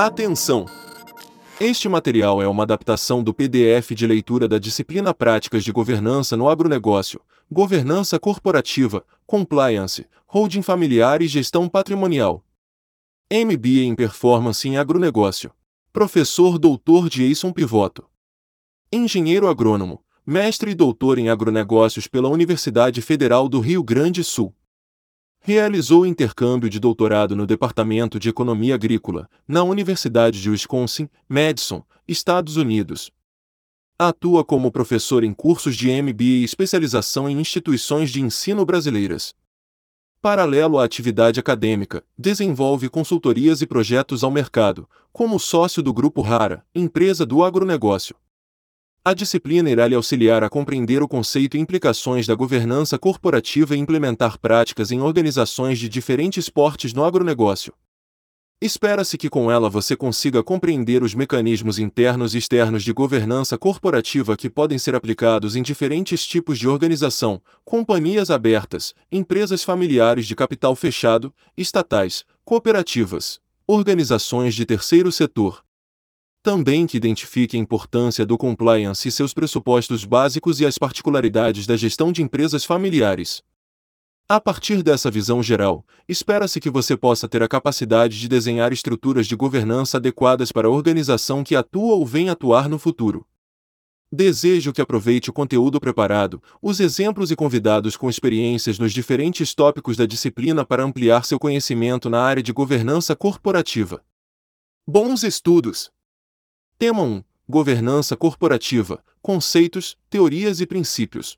Atenção! Este material é uma adaptação do PDF de leitura da disciplina Práticas de Governança no Agronegócio, Governança Corporativa, Compliance, Holding Familiar e Gestão Patrimonial. MBA em Performance em Agronegócio. Professor Dr. Jason Pivoto. Engenheiro Agrônomo, mestre e doutor em agronegócios pela Universidade Federal do Rio Grande do Sul. Realizou intercâmbio de doutorado no Departamento de Economia Agrícola, na Universidade de Wisconsin, Madison, Estados Unidos. Atua como professor em cursos de MBA e especialização em instituições de ensino brasileiras. Paralelo à atividade acadêmica, desenvolve consultorias e projetos ao mercado, como sócio do Grupo Rara, empresa do agronegócio. A disciplina irá lhe auxiliar a compreender o conceito e implicações da governança corporativa e implementar práticas em organizações de diferentes portes no agronegócio. Espera-se que com ela você consiga compreender os mecanismos internos e externos de governança corporativa que podem ser aplicados em diferentes tipos de organização, companhias abertas, empresas familiares de capital fechado, estatais, cooperativas, organizações de terceiro setor, também que identifique a importância do compliance e seus pressupostos básicos e as particularidades da gestão de empresas familiares. A partir dessa visão geral, espera-se que você possa ter a capacidade de desenhar estruturas de governança adequadas para a organização que atua ou vem atuar no futuro. Desejo que aproveite o conteúdo preparado, os exemplos e convidados com experiências nos diferentes tópicos da disciplina para ampliar seu conhecimento na área de governança corporativa. Bons estudos! Tema 1: Governança corporativa, conceitos, teorias e princípios.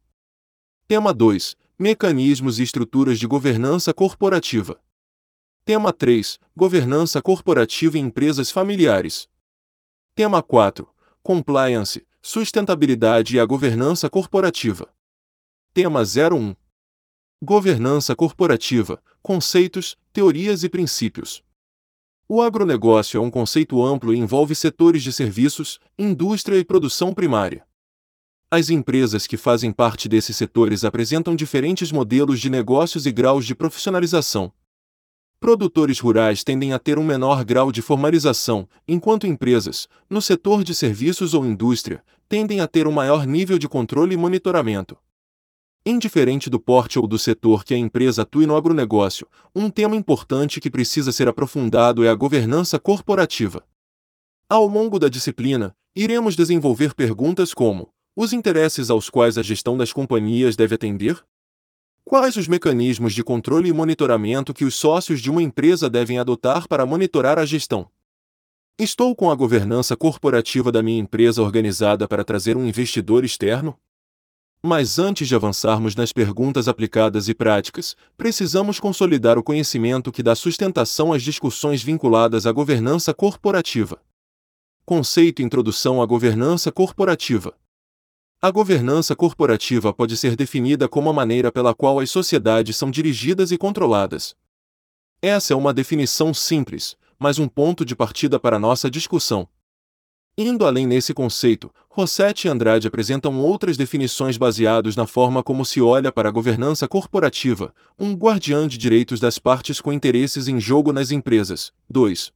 Tema 2: Mecanismos e estruturas de governança corporativa. Tema 3: Governança corporativa em empresas familiares. Tema 4: Compliance, sustentabilidade e a governança corporativa. Tema 01: Governança corporativa, conceitos, teorias e princípios. O agronegócio é um conceito amplo e envolve setores de serviços, indústria e produção primária. As empresas que fazem parte desses setores apresentam diferentes modelos de negócios e graus de profissionalização. Produtores rurais tendem a ter um menor grau de formalização, enquanto empresas, no setor de serviços ou indústria, tendem a ter um maior nível de controle e monitoramento. Indiferente do porte ou do setor que a empresa atue no agronegócio, um tema importante que precisa ser aprofundado é a governança corporativa. Ao longo da disciplina, iremos desenvolver perguntas como: os interesses aos quais a gestão das companhias deve atender? Quais os mecanismos de controle e monitoramento que os sócios de uma empresa devem adotar para monitorar a gestão? Estou com a governança corporativa da minha empresa organizada para trazer um investidor externo? Mas antes de avançarmos nas perguntas aplicadas e práticas, precisamos consolidar o conhecimento que dá sustentação às discussões vinculadas à governança corporativa. Conceito Introdução à Governança Corporativa. A governança corporativa pode ser definida como a maneira pela qual as sociedades são dirigidas e controladas. Essa é uma definição simples, mas um ponto de partida para nossa discussão. Indo além nesse conceito, Rossetti e Andrade apresentam outras definições baseadas na forma como se olha para a governança corporativa, um guardião de direitos das partes com interesses em jogo nas empresas. 2.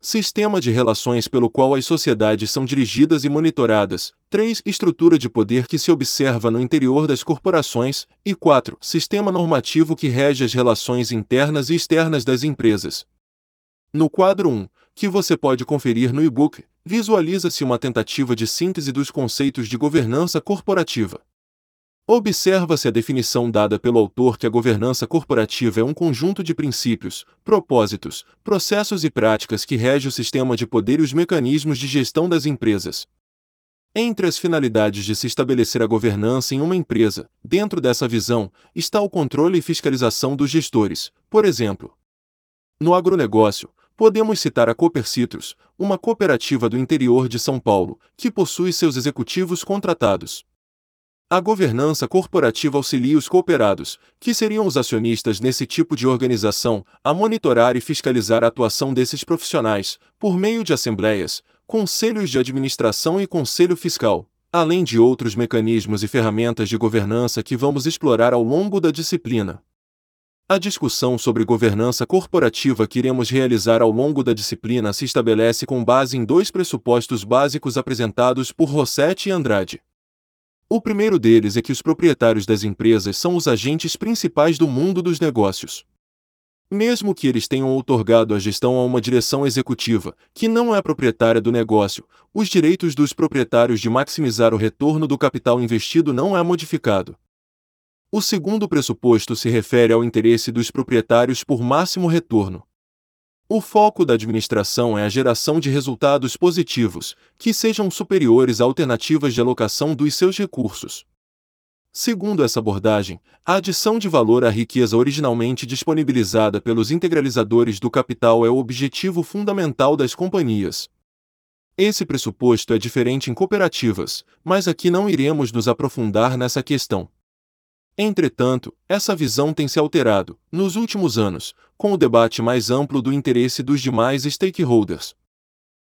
Sistema de relações pelo qual as sociedades são dirigidas e monitoradas. 3. Estrutura de poder que se observa no interior das corporações. E 4. Sistema normativo que rege as relações internas e externas das empresas. No quadro 1, que você pode conferir no e-book, visualiza-se uma tentativa de síntese dos conceitos de governança corporativa. Observa-se a definição dada pelo autor que a governança corporativa é um conjunto de princípios, propósitos, processos e práticas que rege o sistema de poder e os mecanismos de gestão das empresas. Entre as finalidades de se estabelecer a governança em uma empresa, dentro dessa visão, está o controle e fiscalização dos gestores, por exemplo. No agronegócio, Podemos citar a Cooper Citrus, uma cooperativa do interior de São Paulo, que possui seus executivos contratados. A governança corporativa auxilia os cooperados, que seriam os acionistas nesse tipo de organização, a monitorar e fiscalizar a atuação desses profissionais, por meio de assembleias, conselhos de administração e conselho fiscal, além de outros mecanismos e ferramentas de governança que vamos explorar ao longo da disciplina. A discussão sobre governança corporativa que iremos realizar ao longo da disciplina se estabelece com base em dois pressupostos básicos apresentados por Rossetti e Andrade. O primeiro deles é que os proprietários das empresas são os agentes principais do mundo dos negócios. Mesmo que eles tenham outorgado a gestão a uma direção executiva, que não é proprietária do negócio, os direitos dos proprietários de maximizar o retorno do capital investido não é modificado. O segundo pressuposto se refere ao interesse dos proprietários por máximo retorno. O foco da administração é a geração de resultados positivos, que sejam superiores a alternativas de alocação dos seus recursos. Segundo essa abordagem, a adição de valor à riqueza originalmente disponibilizada pelos integralizadores do capital é o objetivo fundamental das companhias. Esse pressuposto é diferente em cooperativas, mas aqui não iremos nos aprofundar nessa questão. Entretanto, essa visão tem se alterado, nos últimos anos, com o debate mais amplo do interesse dos demais stakeholders.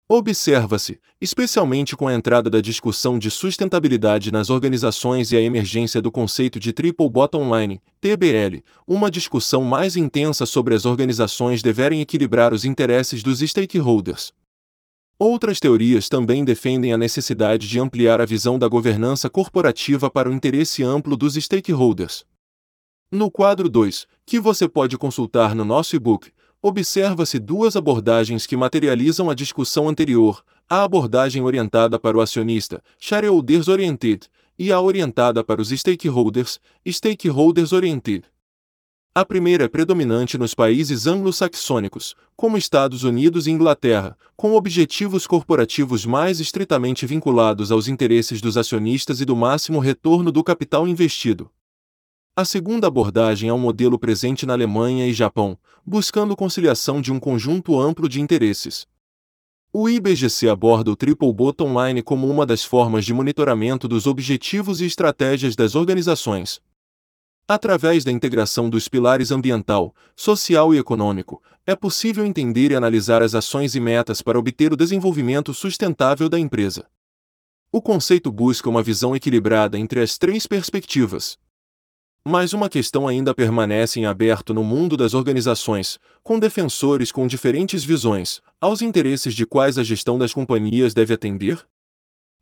Observa-se, especialmente com a entrada da discussão de sustentabilidade nas organizações e a emergência do conceito de Triple Bottom Line, TBL, uma discussão mais intensa sobre as organizações deverem equilibrar os interesses dos stakeholders. Outras teorias também defendem a necessidade de ampliar a visão da governança corporativa para o interesse amplo dos stakeholders. No quadro 2, que você pode consultar no nosso e-book, observa-se duas abordagens que materializam a discussão anterior: a abordagem orientada para o acionista, shareholders oriented, e a orientada para os stakeholders, stakeholders oriented. A primeira é predominante nos países anglo-saxônicos, como Estados Unidos e Inglaterra, com objetivos corporativos mais estritamente vinculados aos interesses dos acionistas e do máximo retorno do capital investido. A segunda abordagem é um modelo presente na Alemanha e Japão, buscando conciliação de um conjunto amplo de interesses. O IBGC aborda o Triple Bottom Line como uma das formas de monitoramento dos objetivos e estratégias das organizações, Através da integração dos pilares ambiental, social e econômico, é possível entender e analisar as ações e metas para obter o desenvolvimento sustentável da empresa. O conceito busca uma visão equilibrada entre as três perspectivas. Mas uma questão ainda permanece em aberto no mundo das organizações, com defensores com diferentes visões, aos interesses de quais a gestão das companhias deve atender?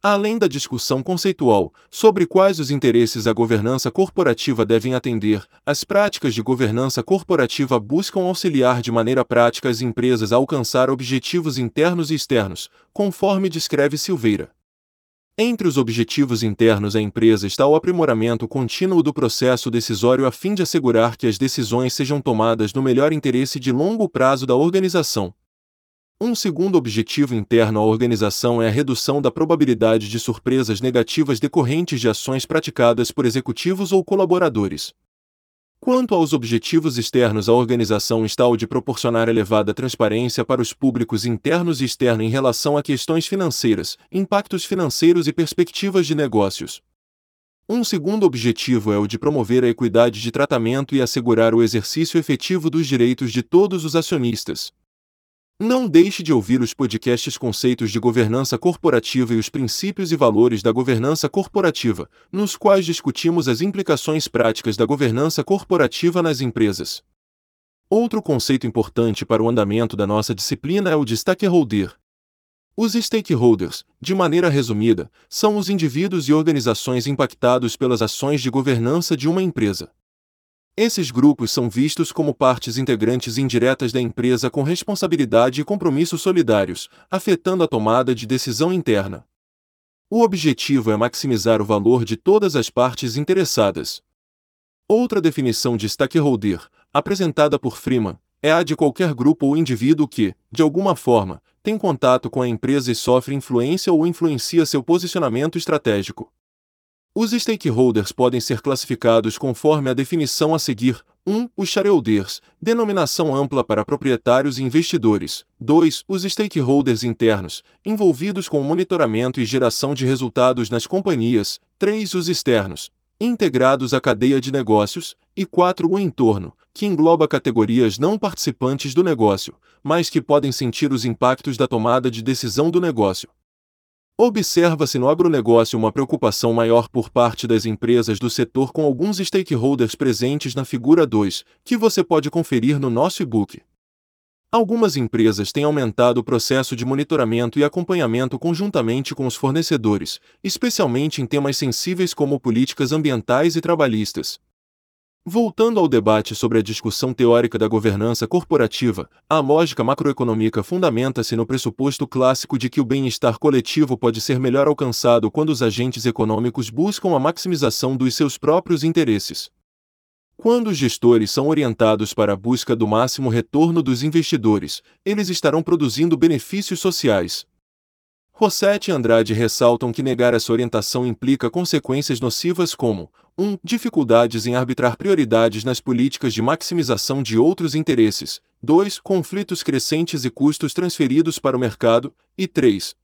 Além da discussão conceitual sobre quais os interesses a governança corporativa devem atender, as práticas de governança corporativa buscam auxiliar de maneira prática as empresas a alcançar objetivos internos e externos, conforme descreve Silveira. Entre os objetivos internos da empresa está o aprimoramento contínuo do processo decisório a fim de assegurar que as decisões sejam tomadas no melhor interesse de longo prazo da organização, um segundo objetivo interno à organização é a redução da probabilidade de surpresas negativas decorrentes de ações praticadas por executivos ou colaboradores. Quanto aos objetivos externos, a organização está o de proporcionar elevada transparência para os públicos internos e externos em relação a questões financeiras, impactos financeiros e perspectivas de negócios. Um segundo objetivo é o de promover a equidade de tratamento e assegurar o exercício efetivo dos direitos de todos os acionistas, não deixe de ouvir os podcasts Conceitos de Governança Corporativa e os Princípios e Valores da Governança Corporativa, nos quais discutimos as implicações práticas da governança corporativa nas empresas. Outro conceito importante para o andamento da nossa disciplina é o de stakeholder. Os stakeholders, de maneira resumida, são os indivíduos e organizações impactados pelas ações de governança de uma empresa. Esses grupos são vistos como partes integrantes indiretas da empresa com responsabilidade e compromissos solidários, afetando a tomada de decisão interna. O objetivo é maximizar o valor de todas as partes interessadas. Outra definição de stakeholder, apresentada por Freeman, é a de qualquer grupo ou indivíduo que, de alguma forma, tem contato com a empresa e sofre influência ou influencia seu posicionamento estratégico. Os stakeholders podem ser classificados conforme a definição a seguir: 1. Os shareholders, denominação ampla para proprietários e investidores. 2. Os stakeholders internos, envolvidos com o monitoramento e geração de resultados nas companhias. 3. Os externos, integrados à cadeia de negócios. E 4. O entorno, que engloba categorias não participantes do negócio, mas que podem sentir os impactos da tomada de decisão do negócio. Observa-se no agronegócio uma preocupação maior por parte das empresas do setor com alguns stakeholders presentes na figura 2, que você pode conferir no nosso e-book. Algumas empresas têm aumentado o processo de monitoramento e acompanhamento conjuntamente com os fornecedores, especialmente em temas sensíveis como políticas ambientais e trabalhistas. Voltando ao debate sobre a discussão teórica da governança corporativa, a lógica macroeconômica fundamenta-se no pressuposto clássico de que o bem-estar coletivo pode ser melhor alcançado quando os agentes econômicos buscam a maximização dos seus próprios interesses. Quando os gestores são orientados para a busca do máximo retorno dos investidores, eles estarão produzindo benefícios sociais. Rossetti e Andrade ressaltam que negar essa orientação implica consequências nocivas como 1. Dificuldades em arbitrar prioridades nas políticas de maximização de outros interesses, 2. Conflitos crescentes e custos transferidos para o mercado, e 3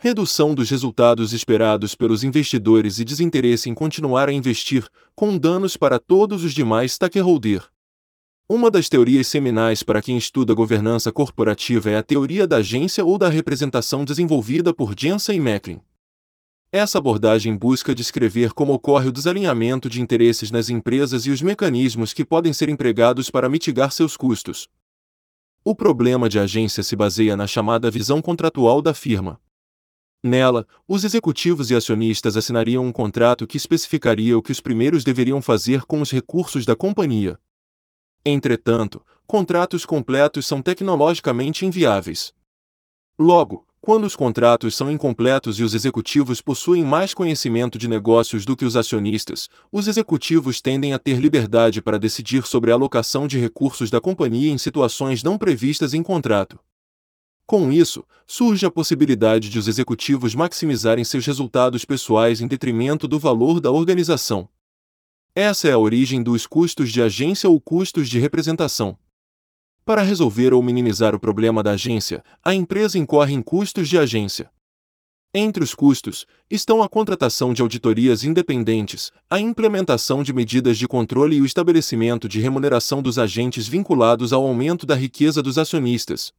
redução dos resultados esperados pelos investidores e desinteresse em continuar a investir, com danos para todos os demais stakeholders. Uma das teorias seminais para quem estuda governança corporativa é a teoria da agência ou da representação desenvolvida por Jensen e Macklin. Essa abordagem busca descrever como ocorre o desalinhamento de interesses nas empresas e os mecanismos que podem ser empregados para mitigar seus custos. O problema de agência se baseia na chamada visão contratual da firma. Nela, os executivos e acionistas assinariam um contrato que especificaria o que os primeiros deveriam fazer com os recursos da companhia. Entretanto, contratos completos são tecnologicamente inviáveis. Logo, quando os contratos são incompletos e os executivos possuem mais conhecimento de negócios do que os acionistas, os executivos tendem a ter liberdade para decidir sobre a alocação de recursos da companhia em situações não previstas em contrato. Com isso, surge a possibilidade de os executivos maximizarem seus resultados pessoais em detrimento do valor da organização. Essa é a origem dos custos de agência ou custos de representação. Para resolver ou minimizar o problema da agência, a empresa incorre em custos de agência. Entre os custos, estão a contratação de auditorias independentes, a implementação de medidas de controle e o estabelecimento de remuneração dos agentes vinculados ao aumento da riqueza dos acionistas,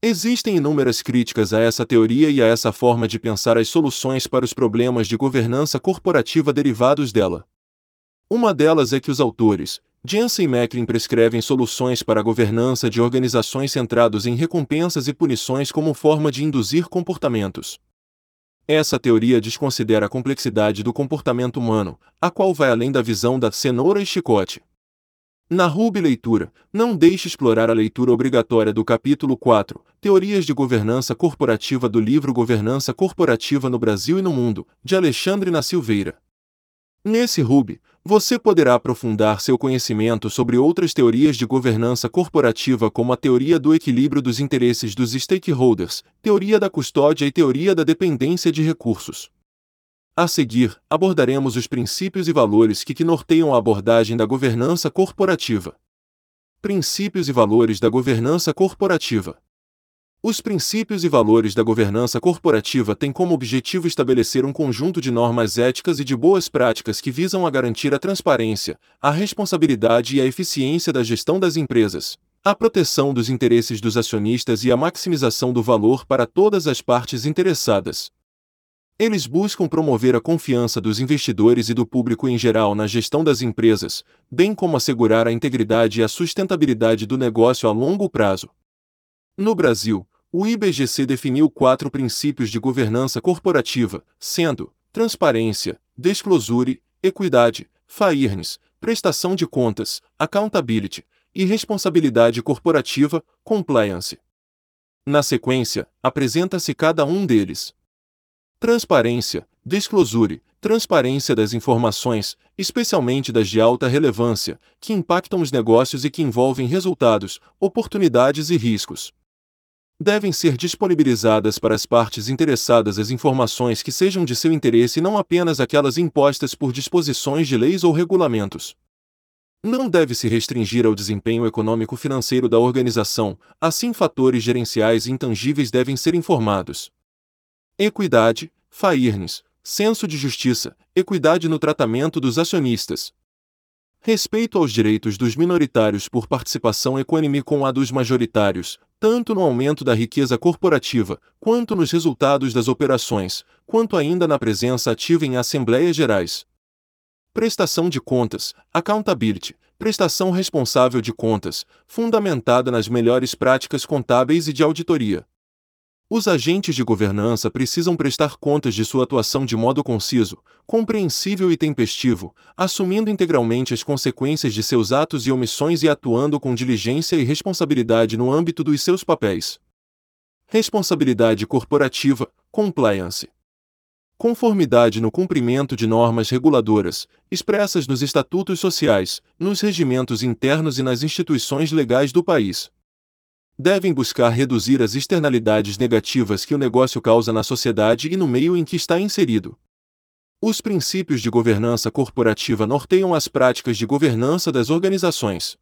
Existem inúmeras críticas a essa teoria e a essa forma de pensar as soluções para os problemas de governança corporativa derivados dela. Uma delas é que os autores, Jensen e Macklin prescrevem soluções para a governança de organizações centrados em recompensas e punições como forma de induzir comportamentos. Essa teoria desconsidera a complexidade do comportamento humano, a qual vai além da visão da cenoura e chicote. Na Ruby Leitura, não deixe explorar a leitura obrigatória do capítulo 4, Teorias de Governança Corporativa do livro Governança Corporativa no Brasil e no Mundo, de Alexandre na Silveira. Nesse Ruby, você poderá aprofundar seu conhecimento sobre outras teorias de governança corporativa como a teoria do equilíbrio dos interesses dos stakeholders, teoria da custódia e teoria da dependência de recursos. A seguir, abordaremos os princípios e valores que, que norteiam a abordagem da governança corporativa. Princípios e valores da governança corporativa. Os princípios e valores da governança corporativa têm como objetivo estabelecer um conjunto de normas éticas e de boas práticas que visam a garantir a transparência, a responsabilidade e a eficiência da gestão das empresas, a proteção dos interesses dos acionistas e a maximização do valor para todas as partes interessadas. Eles buscam promover a confiança dos investidores e do público em geral na gestão das empresas, bem como assegurar a integridade e a sustentabilidade do negócio a longo prazo. No Brasil, o IBGC definiu quatro princípios de governança corporativa, sendo transparência, disclosure, equidade, fairness, prestação de contas, accountability e responsabilidade corporativa, compliance. Na sequência, apresenta-se cada um deles. Transparência, disclosure, transparência das informações, especialmente das de alta relevância, que impactam os negócios e que envolvem resultados, oportunidades e riscos. Devem ser disponibilizadas para as partes interessadas as informações que sejam de seu interesse e não apenas aquelas impostas por disposições de leis ou regulamentos. Não deve se restringir ao desempenho econômico-financeiro da organização, assim fatores gerenciais intangíveis devem ser informados equidade, fairness, senso de justiça, equidade no tratamento dos acionistas. Respeito aos direitos dos minoritários por participação equânime com a dos majoritários, tanto no aumento da riqueza corporativa, quanto nos resultados das operações, quanto ainda na presença ativa em assembleias gerais. Prestação de contas, accountability, prestação responsável de contas, fundamentada nas melhores práticas contábeis e de auditoria. Os agentes de governança precisam prestar contas de sua atuação de modo conciso, compreensível e tempestivo, assumindo integralmente as consequências de seus atos e omissões e atuando com diligência e responsabilidade no âmbito dos seus papéis. Responsabilidade corporativa, compliance. Conformidade no cumprimento de normas reguladoras, expressas nos estatutos sociais, nos regimentos internos e nas instituições legais do país devem buscar reduzir as externalidades negativas que o negócio causa na sociedade e no meio em que está inserido. Os princípios de governança corporativa norteiam as práticas de governança das organizações.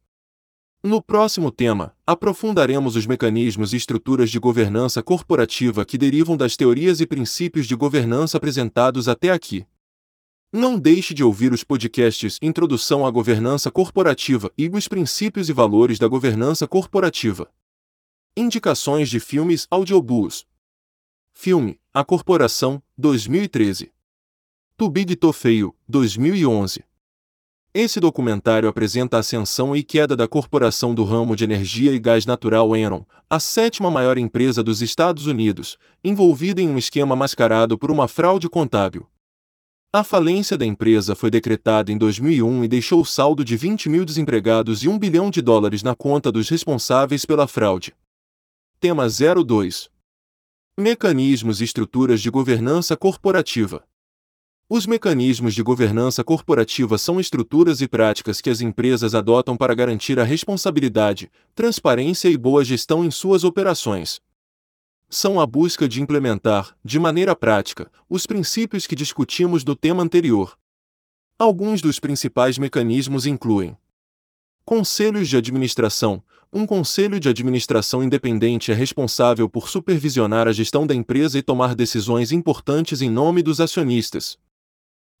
No próximo tema, aprofundaremos os mecanismos e estruturas de governança corporativa que derivam das teorias e princípios de governança apresentados até aqui. Não deixe de ouvir os podcasts Introdução à Governança Corporativa e os Princípios e Valores da Governança Corporativa. Indicações de filmes audiobooks. Filme A Corporação, 2013. To Big To Feio, 2011. Esse documentário apresenta a ascensão e queda da corporação do ramo de energia e gás natural Enron, a sétima maior empresa dos Estados Unidos, envolvida em um esquema mascarado por uma fraude contábil. A falência da empresa foi decretada em 2001 e deixou o saldo de 20 mil desempregados e 1 bilhão de dólares na conta dos responsáveis pela fraude. Tema 02 Mecanismos e estruturas de governança corporativa. Os mecanismos de governança corporativa são estruturas e práticas que as empresas adotam para garantir a responsabilidade, transparência e boa gestão em suas operações. São a busca de implementar, de maneira prática, os princípios que discutimos no tema anterior. Alguns dos principais mecanismos incluem Conselhos de administração, um conselho de administração independente é responsável por supervisionar a gestão da empresa e tomar decisões importantes em nome dos acionistas.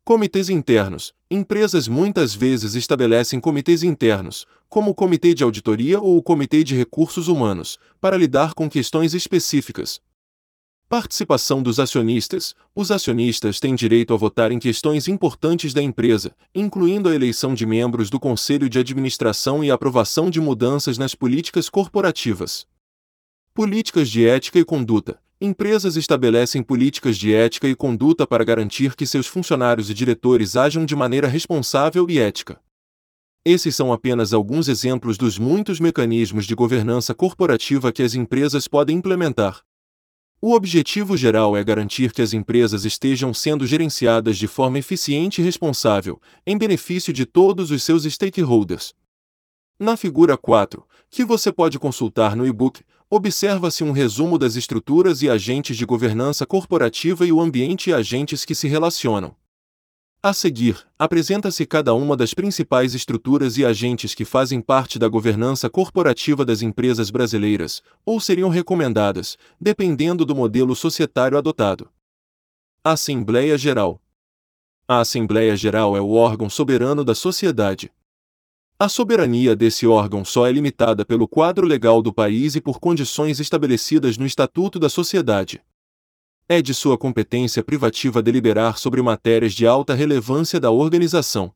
Comitês internos. Empresas muitas vezes estabelecem comitês internos, como o Comitê de Auditoria ou o Comitê de Recursos Humanos, para lidar com questões específicas, Participação dos acionistas. Os acionistas têm direito a votar em questões importantes da empresa, incluindo a eleição de membros do conselho de administração e a aprovação de mudanças nas políticas corporativas. Políticas de ética e conduta. Empresas estabelecem políticas de ética e conduta para garantir que seus funcionários e diretores ajam de maneira responsável e ética. Esses são apenas alguns exemplos dos muitos mecanismos de governança corporativa que as empresas podem implementar. O objetivo geral é garantir que as empresas estejam sendo gerenciadas de forma eficiente e responsável, em benefício de todos os seus stakeholders. Na figura 4, que você pode consultar no e-book, observa-se um resumo das estruturas e agentes de governança corporativa e o ambiente e agentes que se relacionam. A seguir, apresenta-se cada uma das principais estruturas e agentes que fazem parte da governança corporativa das empresas brasileiras, ou seriam recomendadas, dependendo do modelo societário adotado. Assembleia Geral A Assembleia Geral é o órgão soberano da sociedade. A soberania desse órgão só é limitada pelo quadro legal do país e por condições estabelecidas no Estatuto da Sociedade é de sua competência privativa deliberar sobre matérias de alta relevância da organização.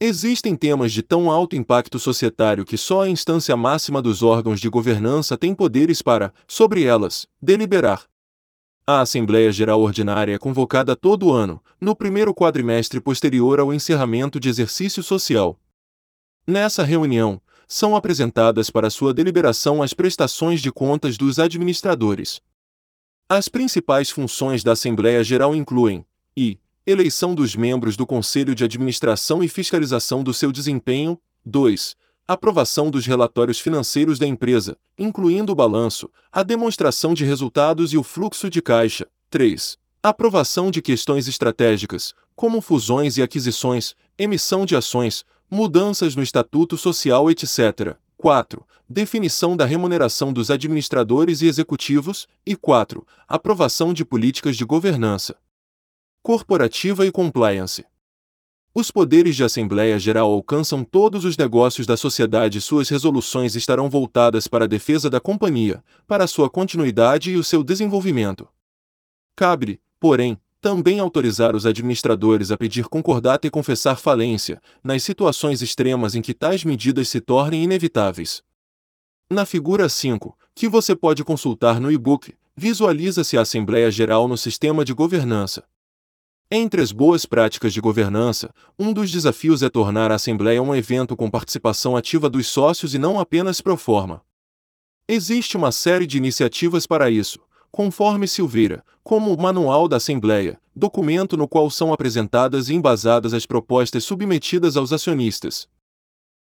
Existem temas de tão alto impacto societário que só a instância máxima dos órgãos de governança tem poderes para, sobre elas, deliberar. A Assembleia Geral Ordinária é convocada todo ano, no primeiro quadrimestre posterior ao encerramento de exercício social. Nessa reunião, são apresentadas para sua deliberação as prestações de contas dos administradores. As principais funções da Assembleia Geral incluem: i. Eleição dos membros do Conselho de Administração e fiscalização do seu desempenho. 2. Aprovação dos relatórios financeiros da empresa, incluindo o balanço, a demonstração de resultados e o fluxo de caixa. 3. Aprovação de questões estratégicas, como fusões e aquisições, emissão de ações, mudanças no estatuto social, etc. 4. Definição da remuneração dos administradores e executivos. E 4. Aprovação de políticas de governança corporativa e compliance. Os poderes de Assembleia Geral alcançam todos os negócios da sociedade e suas resoluções estarão voltadas para a defesa da companhia, para sua continuidade e o seu desenvolvimento. Cabe, porém, também autorizar os administradores a pedir concordata e confessar falência, nas situações extremas em que tais medidas se tornem inevitáveis. Na figura 5, que você pode consultar no e-book, visualiza-se a Assembleia Geral no sistema de governança. Entre as boas práticas de governança, um dos desafios é tornar a Assembleia um evento com participação ativa dos sócios e não apenas pro forma. Existe uma série de iniciativas para isso, conforme Silveira, como o Manual da Assembleia, documento no qual são apresentadas e embasadas as propostas submetidas aos acionistas.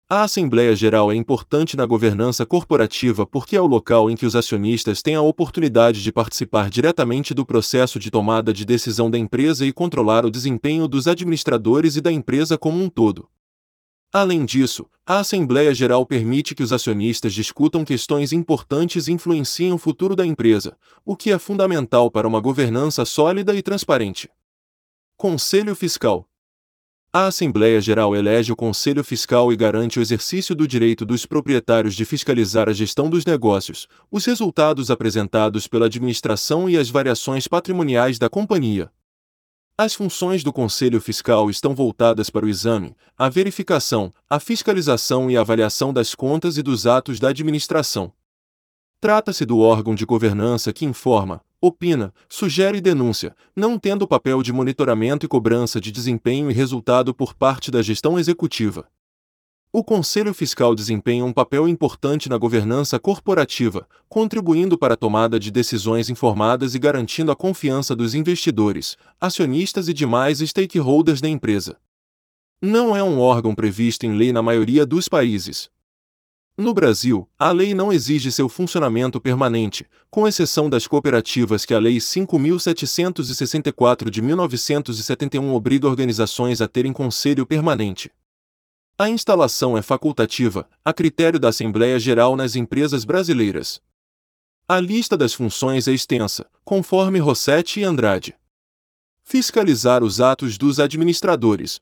A Assembleia Geral é importante na governança corporativa porque é o local em que os acionistas têm a oportunidade de participar diretamente do processo de tomada de decisão da empresa e controlar o desempenho dos administradores e da empresa como um todo. Além disso, a Assembleia Geral permite que os acionistas discutam questões importantes e influenciem o futuro da empresa, o que é fundamental para uma governança sólida e transparente. Conselho Fiscal A Assembleia Geral elege o Conselho Fiscal e garante o exercício do direito dos proprietários de fiscalizar a gestão dos negócios, os resultados apresentados pela administração e as variações patrimoniais da companhia. As funções do Conselho Fiscal estão voltadas para o exame, a verificação, a fiscalização e a avaliação das contas e dos atos da administração. Trata-se do órgão de governança que informa, opina, sugere e denúncia, não tendo papel de monitoramento e cobrança de desempenho e resultado por parte da gestão executiva. O Conselho Fiscal desempenha um papel importante na governança corporativa, contribuindo para a tomada de decisões informadas e garantindo a confiança dos investidores, acionistas e demais stakeholders da empresa. Não é um órgão previsto em lei na maioria dos países. No Brasil, a lei não exige seu funcionamento permanente, com exceção das cooperativas que a Lei 5.764 de 1971 obriga organizações a terem conselho permanente. A instalação é facultativa, a critério da Assembleia Geral nas empresas brasileiras. A lista das funções é extensa, conforme Rossetti e Andrade. Fiscalizar os atos dos administradores.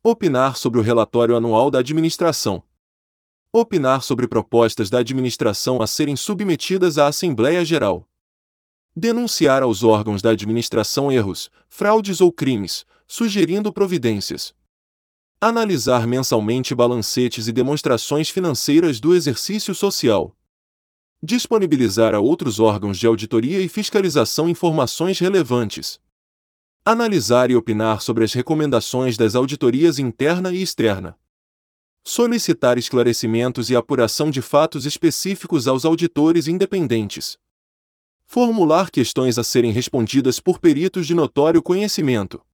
Opinar sobre o relatório anual da administração. Opinar sobre propostas da administração a serem submetidas à Assembleia Geral. Denunciar aos órgãos da administração erros, fraudes ou crimes, sugerindo providências Analisar mensalmente balancetes e demonstrações financeiras do exercício social. Disponibilizar a outros órgãos de auditoria e fiscalização informações relevantes. Analisar e opinar sobre as recomendações das auditorias interna e externa. Solicitar esclarecimentos e apuração de fatos específicos aos auditores independentes. Formular questões a serem respondidas por peritos de notório conhecimento.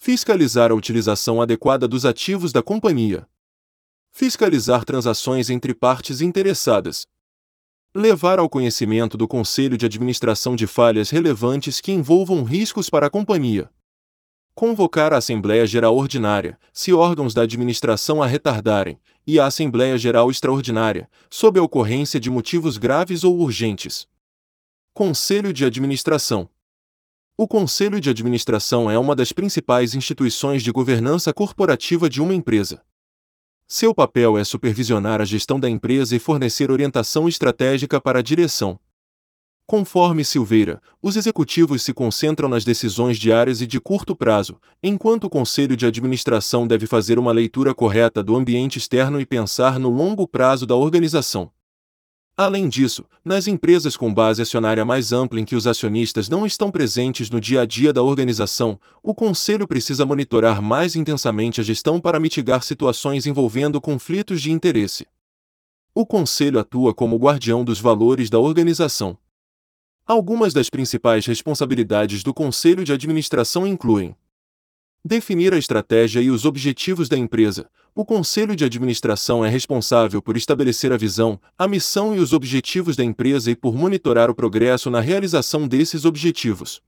Fiscalizar a utilização adequada dos ativos da companhia. Fiscalizar transações entre partes interessadas. Levar ao conhecimento do Conselho de Administração de falhas relevantes que envolvam riscos para a companhia. Convocar a Assembleia Geral Ordinária, se órgãos da administração a retardarem, e a Assembleia Geral Extraordinária, sob a ocorrência de motivos graves ou urgentes. Conselho de Administração o Conselho de Administração é uma das principais instituições de governança corporativa de uma empresa. Seu papel é supervisionar a gestão da empresa e fornecer orientação estratégica para a direção. Conforme Silveira, os executivos se concentram nas decisões diárias e de curto prazo, enquanto o conselho de administração deve fazer uma leitura correta do ambiente externo e pensar no longo prazo da organização. Além disso, nas empresas com base acionária mais ampla em que os acionistas não estão presentes no dia a dia da organização, o conselho precisa monitorar mais intensamente a gestão para mitigar situações envolvendo conflitos de interesse. O conselho atua como guardião dos valores da organização. Algumas das principais responsabilidades do conselho de administração incluem Definir a estratégia e os objetivos da empresa. O conselho de administração é responsável por estabelecer a visão, a missão e os objetivos da empresa e por monitorar o progresso na realização desses objetivos.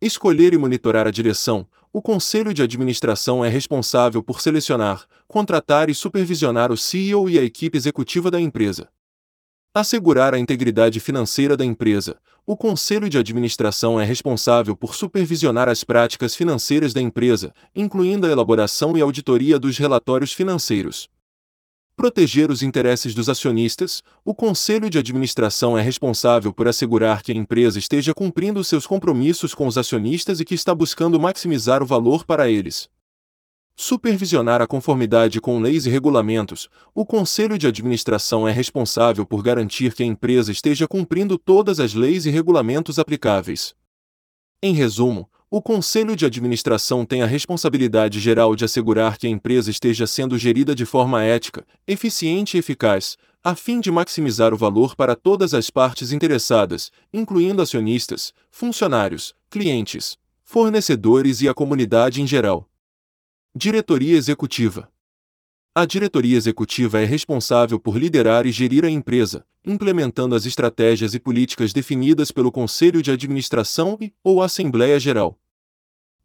Escolher e monitorar a direção. O conselho de administração é responsável por selecionar, contratar e supervisionar o CEO e a equipe executiva da empresa. Assegurar a integridade financeira da empresa. O conselho de administração é responsável por supervisionar as práticas financeiras da empresa, incluindo a elaboração e auditoria dos relatórios financeiros. Proteger os interesses dos acionistas, o conselho de administração é responsável por assegurar que a empresa esteja cumprindo seus compromissos com os acionistas e que está buscando maximizar o valor para eles. Supervisionar a conformidade com leis e regulamentos. O Conselho de Administração é responsável por garantir que a empresa esteja cumprindo todas as leis e regulamentos aplicáveis. Em resumo, o Conselho de Administração tem a responsabilidade geral de assegurar que a empresa esteja sendo gerida de forma ética, eficiente e eficaz, a fim de maximizar o valor para todas as partes interessadas, incluindo acionistas, funcionários, clientes, fornecedores e a comunidade em geral. Diretoria Executiva A diretoria executiva é responsável por liderar e gerir a empresa, implementando as estratégias e políticas definidas pelo Conselho de Administração e ou Assembleia Geral.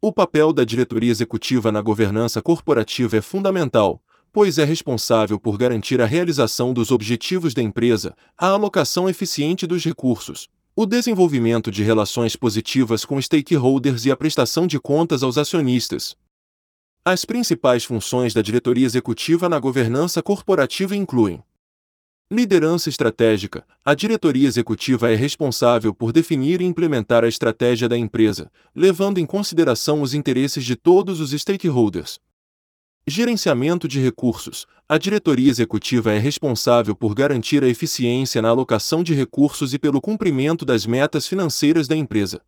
O papel da diretoria executiva na governança corporativa é fundamental, pois é responsável por garantir a realização dos objetivos da empresa, a alocação eficiente dos recursos, o desenvolvimento de relações positivas com stakeholders e a prestação de contas aos acionistas, as principais funções da diretoria executiva na governança corporativa incluem: Liderança estratégica. A diretoria executiva é responsável por definir e implementar a estratégia da empresa, levando em consideração os interesses de todos os stakeholders. Gerenciamento de recursos. A diretoria executiva é responsável por garantir a eficiência na alocação de recursos e pelo cumprimento das metas financeiras da empresa.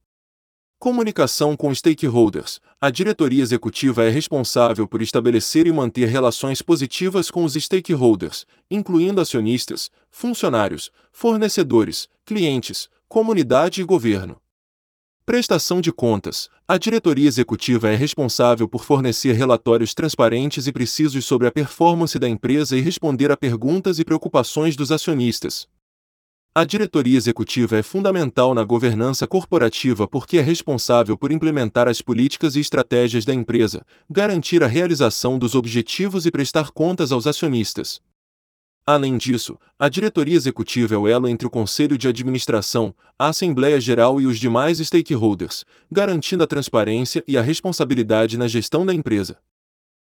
Comunicação com stakeholders. A diretoria executiva é responsável por estabelecer e manter relações positivas com os stakeholders, incluindo acionistas, funcionários, fornecedores, clientes, comunidade e governo. Prestação de contas. A diretoria executiva é responsável por fornecer relatórios transparentes e precisos sobre a performance da empresa e responder a perguntas e preocupações dos acionistas. A diretoria executiva é fundamental na governança corporativa porque é responsável por implementar as políticas e estratégias da empresa, garantir a realização dos objetivos e prestar contas aos acionistas. Além disso, a diretoria executiva é o elo entre o conselho de administração, a Assembleia Geral e os demais stakeholders, garantindo a transparência e a responsabilidade na gestão da empresa.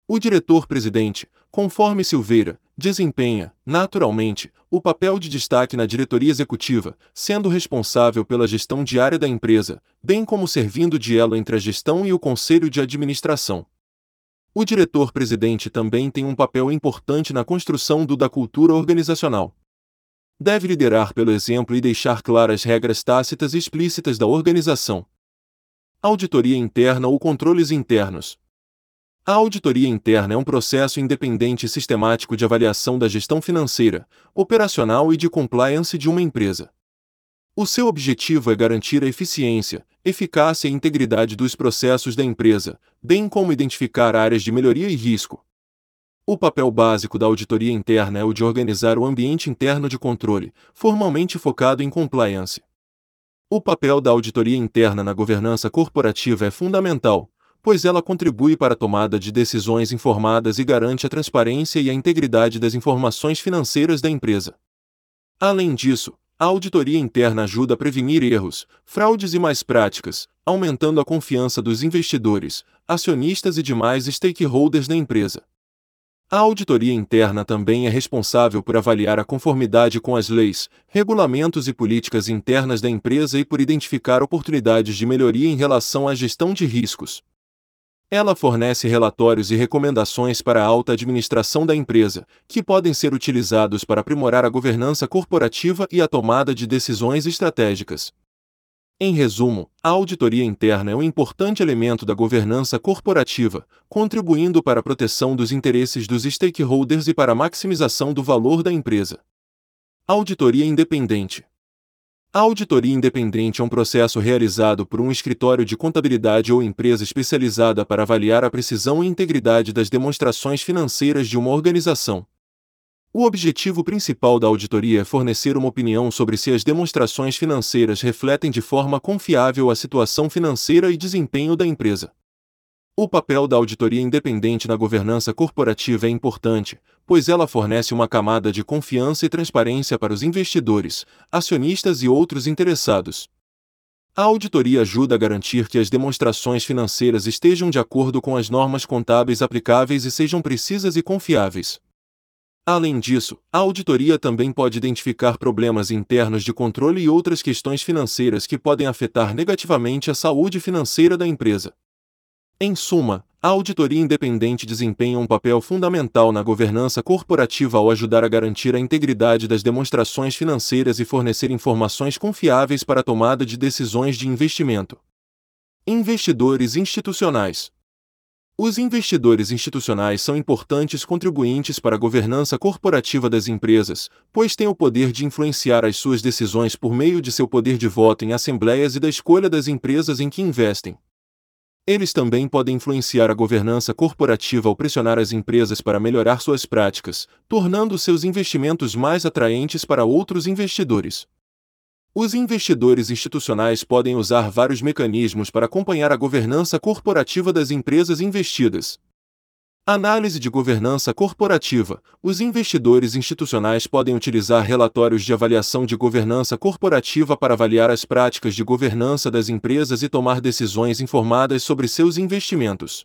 O diretor-presidente, conforme Silveira, desempenha, naturalmente, o papel de destaque na diretoria executiva, sendo responsável pela gestão diária da empresa, bem como servindo de elo entre a gestão e o conselho de administração. O diretor-presidente também tem um papel importante na construção do da cultura organizacional. Deve liderar pelo exemplo e deixar claras regras tácitas e explícitas da organização. Auditoria interna ou controles internos. A auditoria interna é um processo independente e sistemático de avaliação da gestão financeira, operacional e de compliance de uma empresa. O seu objetivo é garantir a eficiência, eficácia e integridade dos processos da empresa, bem como identificar áreas de melhoria e risco. O papel básico da auditoria interna é o de organizar o ambiente interno de controle, formalmente focado em compliance. O papel da auditoria interna na governança corporativa é fundamental, pois ela contribui para a tomada de decisões informadas e garante a transparência e a integridade das informações financeiras da empresa. Além disso, a auditoria interna ajuda a prevenir erros, fraudes e mais práticas, aumentando a confiança dos investidores, acionistas e demais stakeholders da empresa. A auditoria interna também é responsável por avaliar a conformidade com as leis, regulamentos e políticas internas da empresa e por identificar oportunidades de melhoria em relação à gestão de riscos. Ela fornece relatórios e recomendações para a alta administração da empresa, que podem ser utilizados para aprimorar a governança corporativa e a tomada de decisões estratégicas. Em resumo, a auditoria interna é um importante elemento da governança corporativa, contribuindo para a proteção dos interesses dos stakeholders e para a maximização do valor da empresa. Auditoria independente. A auditoria independente é um processo realizado por um escritório de contabilidade ou empresa especializada para avaliar a precisão e integridade das demonstrações financeiras de uma organização. O objetivo principal da auditoria é fornecer uma opinião sobre se as demonstrações financeiras refletem de forma confiável a situação financeira e desempenho da empresa. O papel da auditoria independente na governança corporativa é importante, pois ela fornece uma camada de confiança e transparência para os investidores, acionistas e outros interessados. A auditoria ajuda a garantir que as demonstrações financeiras estejam de acordo com as normas contábeis aplicáveis e sejam precisas e confiáveis. Além disso, a auditoria também pode identificar problemas internos de controle e outras questões financeiras que podem afetar negativamente a saúde financeira da empresa. Em suma, a auditoria independente desempenha um papel fundamental na governança corporativa ao ajudar a garantir a integridade das demonstrações financeiras e fornecer informações confiáveis para a tomada de decisões de investimento. Investidores institucionais os investidores institucionais são importantes contribuintes para a governança corporativa das empresas, pois têm o poder de influenciar as suas decisões por meio de seu poder de voto em assembleias e da escolha das empresas em que investem. Eles também podem influenciar a governança corporativa ao pressionar as empresas para melhorar suas práticas, tornando seus investimentos mais atraentes para outros investidores. Os investidores institucionais podem usar vários mecanismos para acompanhar a governança corporativa das empresas investidas. Análise de governança corporativa: Os investidores institucionais podem utilizar relatórios de avaliação de governança corporativa para avaliar as práticas de governança das empresas e tomar decisões informadas sobre seus investimentos.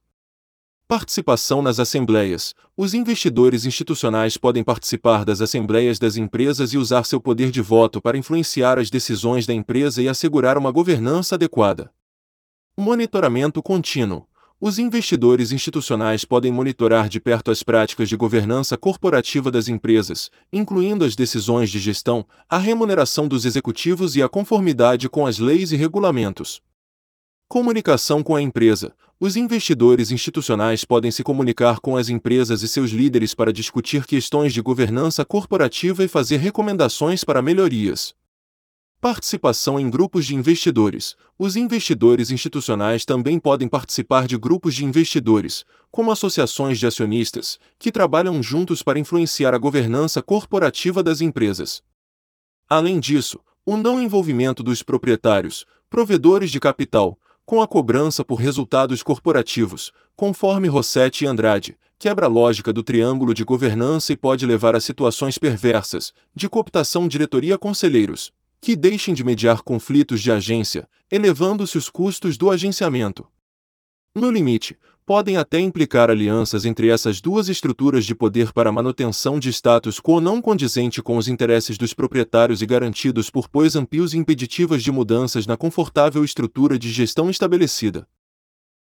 Participação nas assembleias. Os investidores institucionais podem participar das assembleias das empresas e usar seu poder de voto para influenciar as decisões da empresa e assegurar uma governança adequada. Monitoramento contínuo. Os investidores institucionais podem monitorar de perto as práticas de governança corporativa das empresas, incluindo as decisões de gestão, a remuneração dos executivos e a conformidade com as leis e regulamentos. Comunicação com a empresa. Os investidores institucionais podem se comunicar com as empresas e seus líderes para discutir questões de governança corporativa e fazer recomendações para melhorias. Participação em grupos de investidores. Os investidores institucionais também podem participar de grupos de investidores, como associações de acionistas, que trabalham juntos para influenciar a governança corporativa das empresas. Além disso, o não envolvimento dos proprietários, provedores de capital, com a cobrança por resultados corporativos, conforme Rossetti e Andrade, quebra a lógica do triângulo de governança e pode levar a situações perversas, de cooptação diretoria-conselheiros, que deixem de mediar conflitos de agência, elevando-se os custos do agenciamento. No limite, podem até implicar alianças entre essas duas estruturas de poder para manutenção de status quo não condizente com os interesses dos proprietários e garantidos por pois amplios impeditivas de mudanças na confortável estrutura de gestão estabelecida.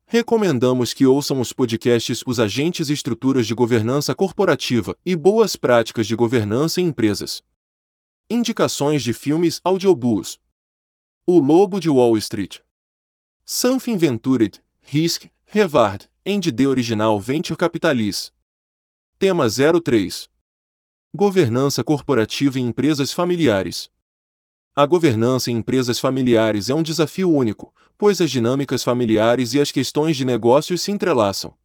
Recomendamos que ouçam os podcasts Os Agentes e Estruturas de Governança Corporativa e Boas Práticas de Governança em Empresas. Indicações de filmes audiobooks. O Lobo de Wall Street. Something Ventured, Risk, Revard, ND Original Venture Capitalis. Tema 03. Governança corporativa em empresas familiares. A governança em empresas familiares é um desafio único, pois as dinâmicas familiares e as questões de negócios se entrelaçam.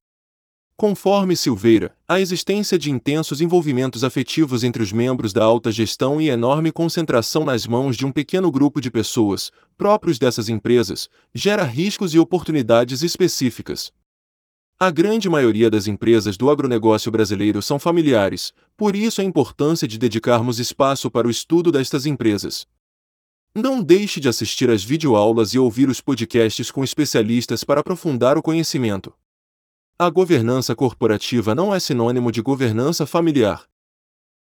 Conforme Silveira, a existência de intensos envolvimentos afetivos entre os membros da alta gestão e enorme concentração nas mãos de um pequeno grupo de pessoas, próprios dessas empresas, gera riscos e oportunidades específicas. A grande maioria das empresas do agronegócio brasileiro são familiares, por isso a importância de dedicarmos espaço para o estudo destas empresas. Não deixe de assistir às videoaulas e ouvir os podcasts com especialistas para aprofundar o conhecimento. A governança corporativa não é sinônimo de governança familiar.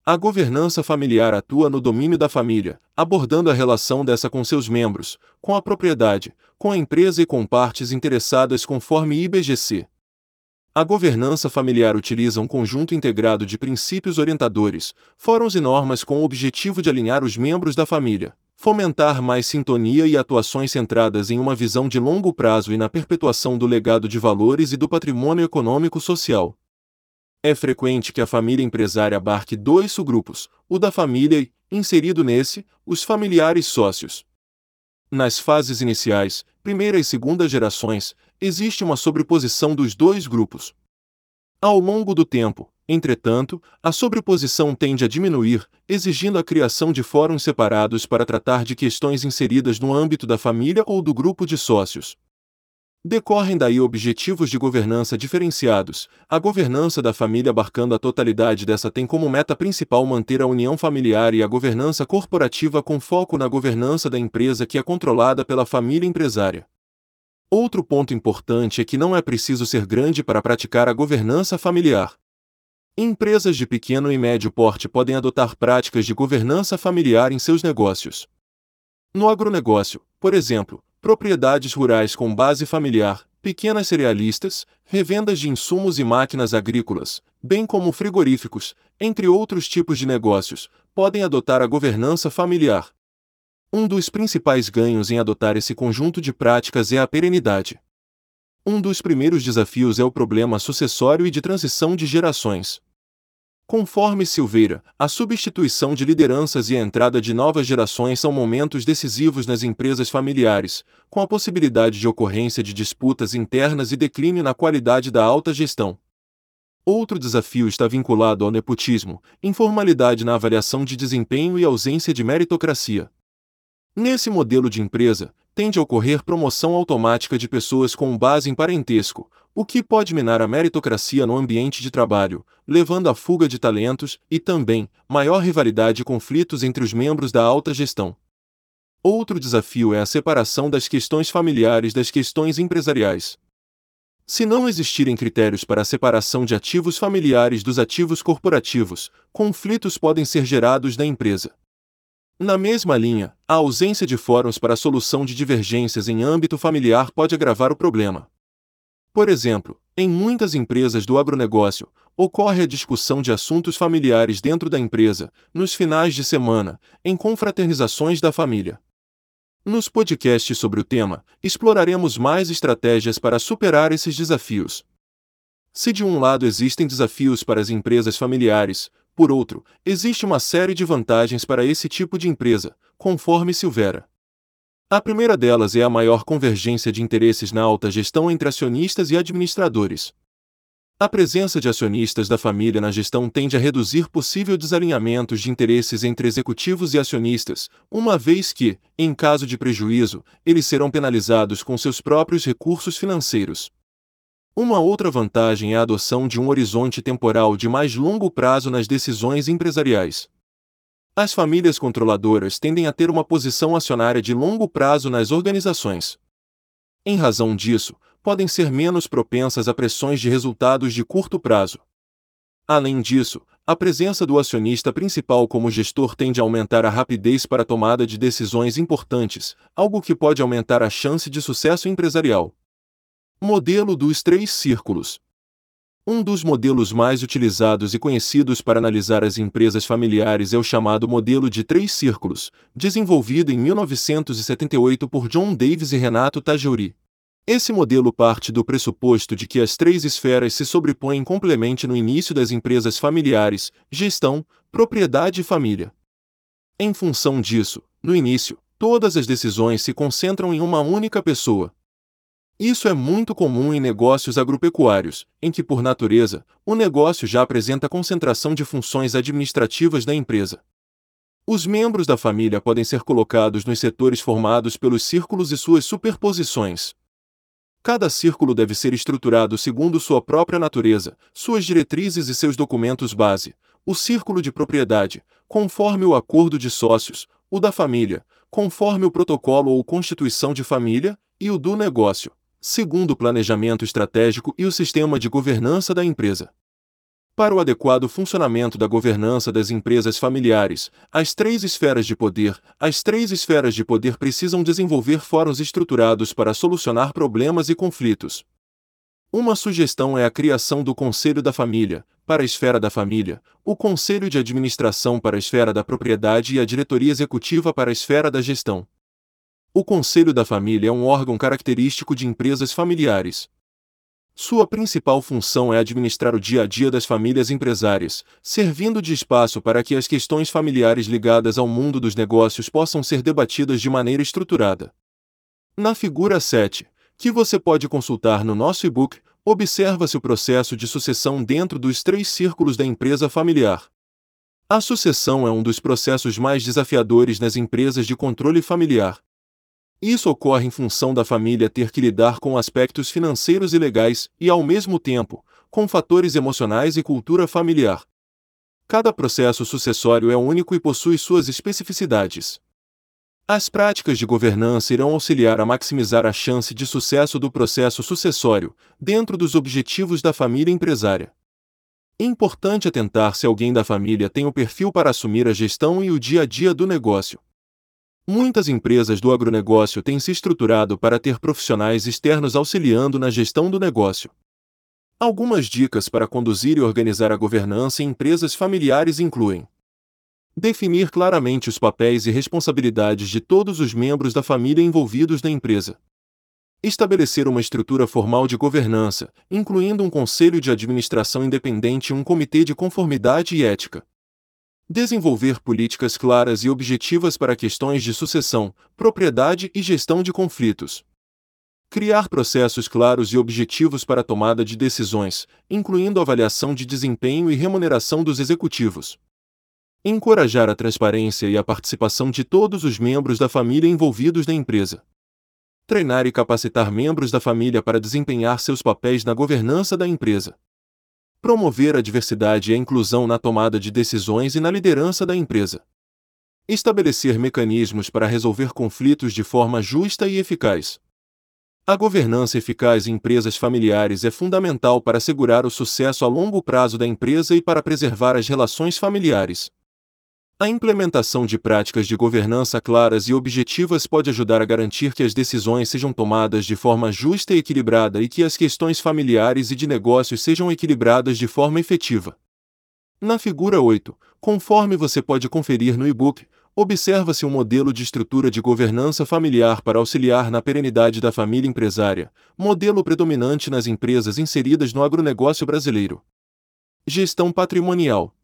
A governança familiar atua no domínio da família, abordando a relação dessa com seus membros, com a propriedade, com a empresa e com partes interessadas conforme IBGC. A governança familiar utiliza um conjunto integrado de princípios orientadores, fóruns e normas com o objetivo de alinhar os membros da família, fomentar mais sintonia e atuações centradas em uma visão de longo prazo e na perpetuação do legado de valores e do patrimônio econômico-social. É frequente que a família empresária abarque dois subgrupos, o da família e, inserido nesse, os familiares sócios. Nas fases iniciais, primeira e segunda gerações, existe uma sobreposição dos dois grupos. Ao longo do tempo, entretanto, a sobreposição tende a diminuir, exigindo a criação de fóruns separados para tratar de questões inseridas no âmbito da família ou do grupo de sócios. Decorrem daí objetivos de governança diferenciados. A governança da família abarcando a totalidade dessa tem como meta principal manter a união familiar e a governança corporativa com foco na governança da empresa que é controlada pela família empresária. Outro ponto importante é que não é preciso ser grande para praticar a governança familiar. Empresas de pequeno e médio porte podem adotar práticas de governança familiar em seus negócios. No agronegócio, por exemplo, propriedades rurais com base familiar, pequenas cerealistas, revendas de insumos e máquinas agrícolas, bem como frigoríficos, entre outros tipos de negócios, podem adotar a governança familiar. Um dos principais ganhos em adotar esse conjunto de práticas é a perenidade. Um dos primeiros desafios é o problema sucessório e de transição de gerações. Conforme Silveira, a substituição de lideranças e a entrada de novas gerações são momentos decisivos nas empresas familiares, com a possibilidade de ocorrência de disputas internas e declínio na qualidade da alta gestão. Outro desafio está vinculado ao nepotismo, informalidade na avaliação de desempenho e ausência de meritocracia. Nesse modelo de empresa, tende a ocorrer promoção automática de pessoas com base em parentesco, o que pode minar a meritocracia no ambiente de trabalho, levando à fuga de talentos e também maior rivalidade e conflitos entre os membros da alta gestão. Outro desafio é a separação das questões familiares das questões empresariais. Se não existirem critérios para a separação de ativos familiares dos ativos corporativos, conflitos podem ser gerados na empresa. Na mesma linha, a ausência de fóruns para a solução de divergências em âmbito familiar pode agravar o problema. Por exemplo, em muitas empresas do agronegócio, ocorre a discussão de assuntos familiares dentro da empresa, nos finais de semana, em confraternizações da família. Nos podcasts sobre o tema, exploraremos mais estratégias para superar esses desafios. Se de um lado existem desafios para as empresas familiares, por outro, existe uma série de vantagens para esse tipo de empresa, conforme Silveira. A primeira delas é a maior convergência de interesses na alta gestão entre acionistas e administradores. A presença de acionistas da família na gestão tende a reduzir possível desalinhamentos de interesses entre executivos e acionistas, uma vez que, em caso de prejuízo, eles serão penalizados com seus próprios recursos financeiros. Uma outra vantagem é a adoção de um horizonte temporal de mais longo prazo nas decisões empresariais. As famílias controladoras tendem a ter uma posição acionária de longo prazo nas organizações. Em razão disso, podem ser menos propensas a pressões de resultados de curto prazo. Além disso, a presença do acionista principal como gestor tende a aumentar a rapidez para a tomada de decisões importantes, algo que pode aumentar a chance de sucesso empresarial. Modelo dos três círculos. Um dos modelos mais utilizados e conhecidos para analisar as empresas familiares é o chamado modelo de três círculos, desenvolvido em 1978 por John Davis e Renato Tajouri. Esse modelo parte do pressuposto de que as três esferas se sobrepõem complemente no início das empresas familiares: gestão, propriedade e família. Em função disso, no início, todas as decisões se concentram em uma única pessoa, isso é muito comum em negócios agropecuários, em que, por natureza, o negócio já apresenta concentração de funções administrativas da empresa. Os membros da família podem ser colocados nos setores formados pelos círculos e suas superposições. Cada círculo deve ser estruturado segundo sua própria natureza, suas diretrizes e seus documentos base. O círculo de propriedade, conforme o acordo de sócios, o da família, conforme o protocolo ou constituição de família, e o do negócio, segundo o planejamento estratégico e o sistema de governança da empresa. Para o adequado funcionamento da governança das empresas familiares, as três esferas de poder, as três esferas de poder precisam desenvolver fóruns estruturados para solucionar problemas e conflitos. Uma sugestão é a criação do Conselho da Família, para a esfera da família, o Conselho de Administração para a esfera da propriedade e a Diretoria Executiva para a esfera da gestão. O Conselho da Família é um órgão característico de empresas familiares. Sua principal função é administrar o dia a dia das famílias empresárias, servindo de espaço para que as questões familiares ligadas ao mundo dos negócios possam ser debatidas de maneira estruturada. Na figura 7, que você pode consultar no nosso e-book, observa-se o processo de sucessão dentro dos três círculos da empresa familiar. A sucessão é um dos processos mais desafiadores nas empresas de controle familiar. Isso ocorre em função da família ter que lidar com aspectos financeiros e legais e, ao mesmo tempo, com fatores emocionais e cultura familiar. Cada processo sucessório é único e possui suas especificidades. As práticas de governança irão auxiliar a maximizar a chance de sucesso do processo sucessório, dentro dos objetivos da família empresária. Importante atentar se alguém da família tem o perfil para assumir a gestão e o dia a dia do negócio. Muitas empresas do agronegócio têm se estruturado para ter profissionais externos auxiliando na gestão do negócio. Algumas dicas para conduzir e organizar a governança em empresas familiares incluem: definir claramente os papéis e responsabilidades de todos os membros da família envolvidos na empresa. Estabelecer uma estrutura formal de governança, incluindo um conselho de administração independente e um comitê de conformidade e ética. Desenvolver políticas claras e objetivas para questões de sucessão, propriedade e gestão de conflitos. Criar processos claros e objetivos para a tomada de decisões, incluindo avaliação de desempenho e remuneração dos executivos. Encorajar a transparência e a participação de todos os membros da família envolvidos na empresa. Treinar e capacitar membros da família para desempenhar seus papéis na governança da empresa. Promover a diversidade e a inclusão na tomada de decisões e na liderança da empresa. Estabelecer mecanismos para resolver conflitos de forma justa e eficaz. A governança eficaz em empresas familiares é fundamental para assegurar o sucesso a longo prazo da empresa e para preservar as relações familiares. A implementação de práticas de governança claras e objetivas pode ajudar a garantir que as decisões sejam tomadas de forma justa e equilibrada e que as questões familiares e de negócios sejam equilibradas de forma efetiva. Na figura 8, conforme você pode conferir no e-book, observa-se um modelo de estrutura de governança familiar para auxiliar na perenidade da família empresária, modelo predominante nas empresas inseridas no agronegócio brasileiro. Gestão patrimonial.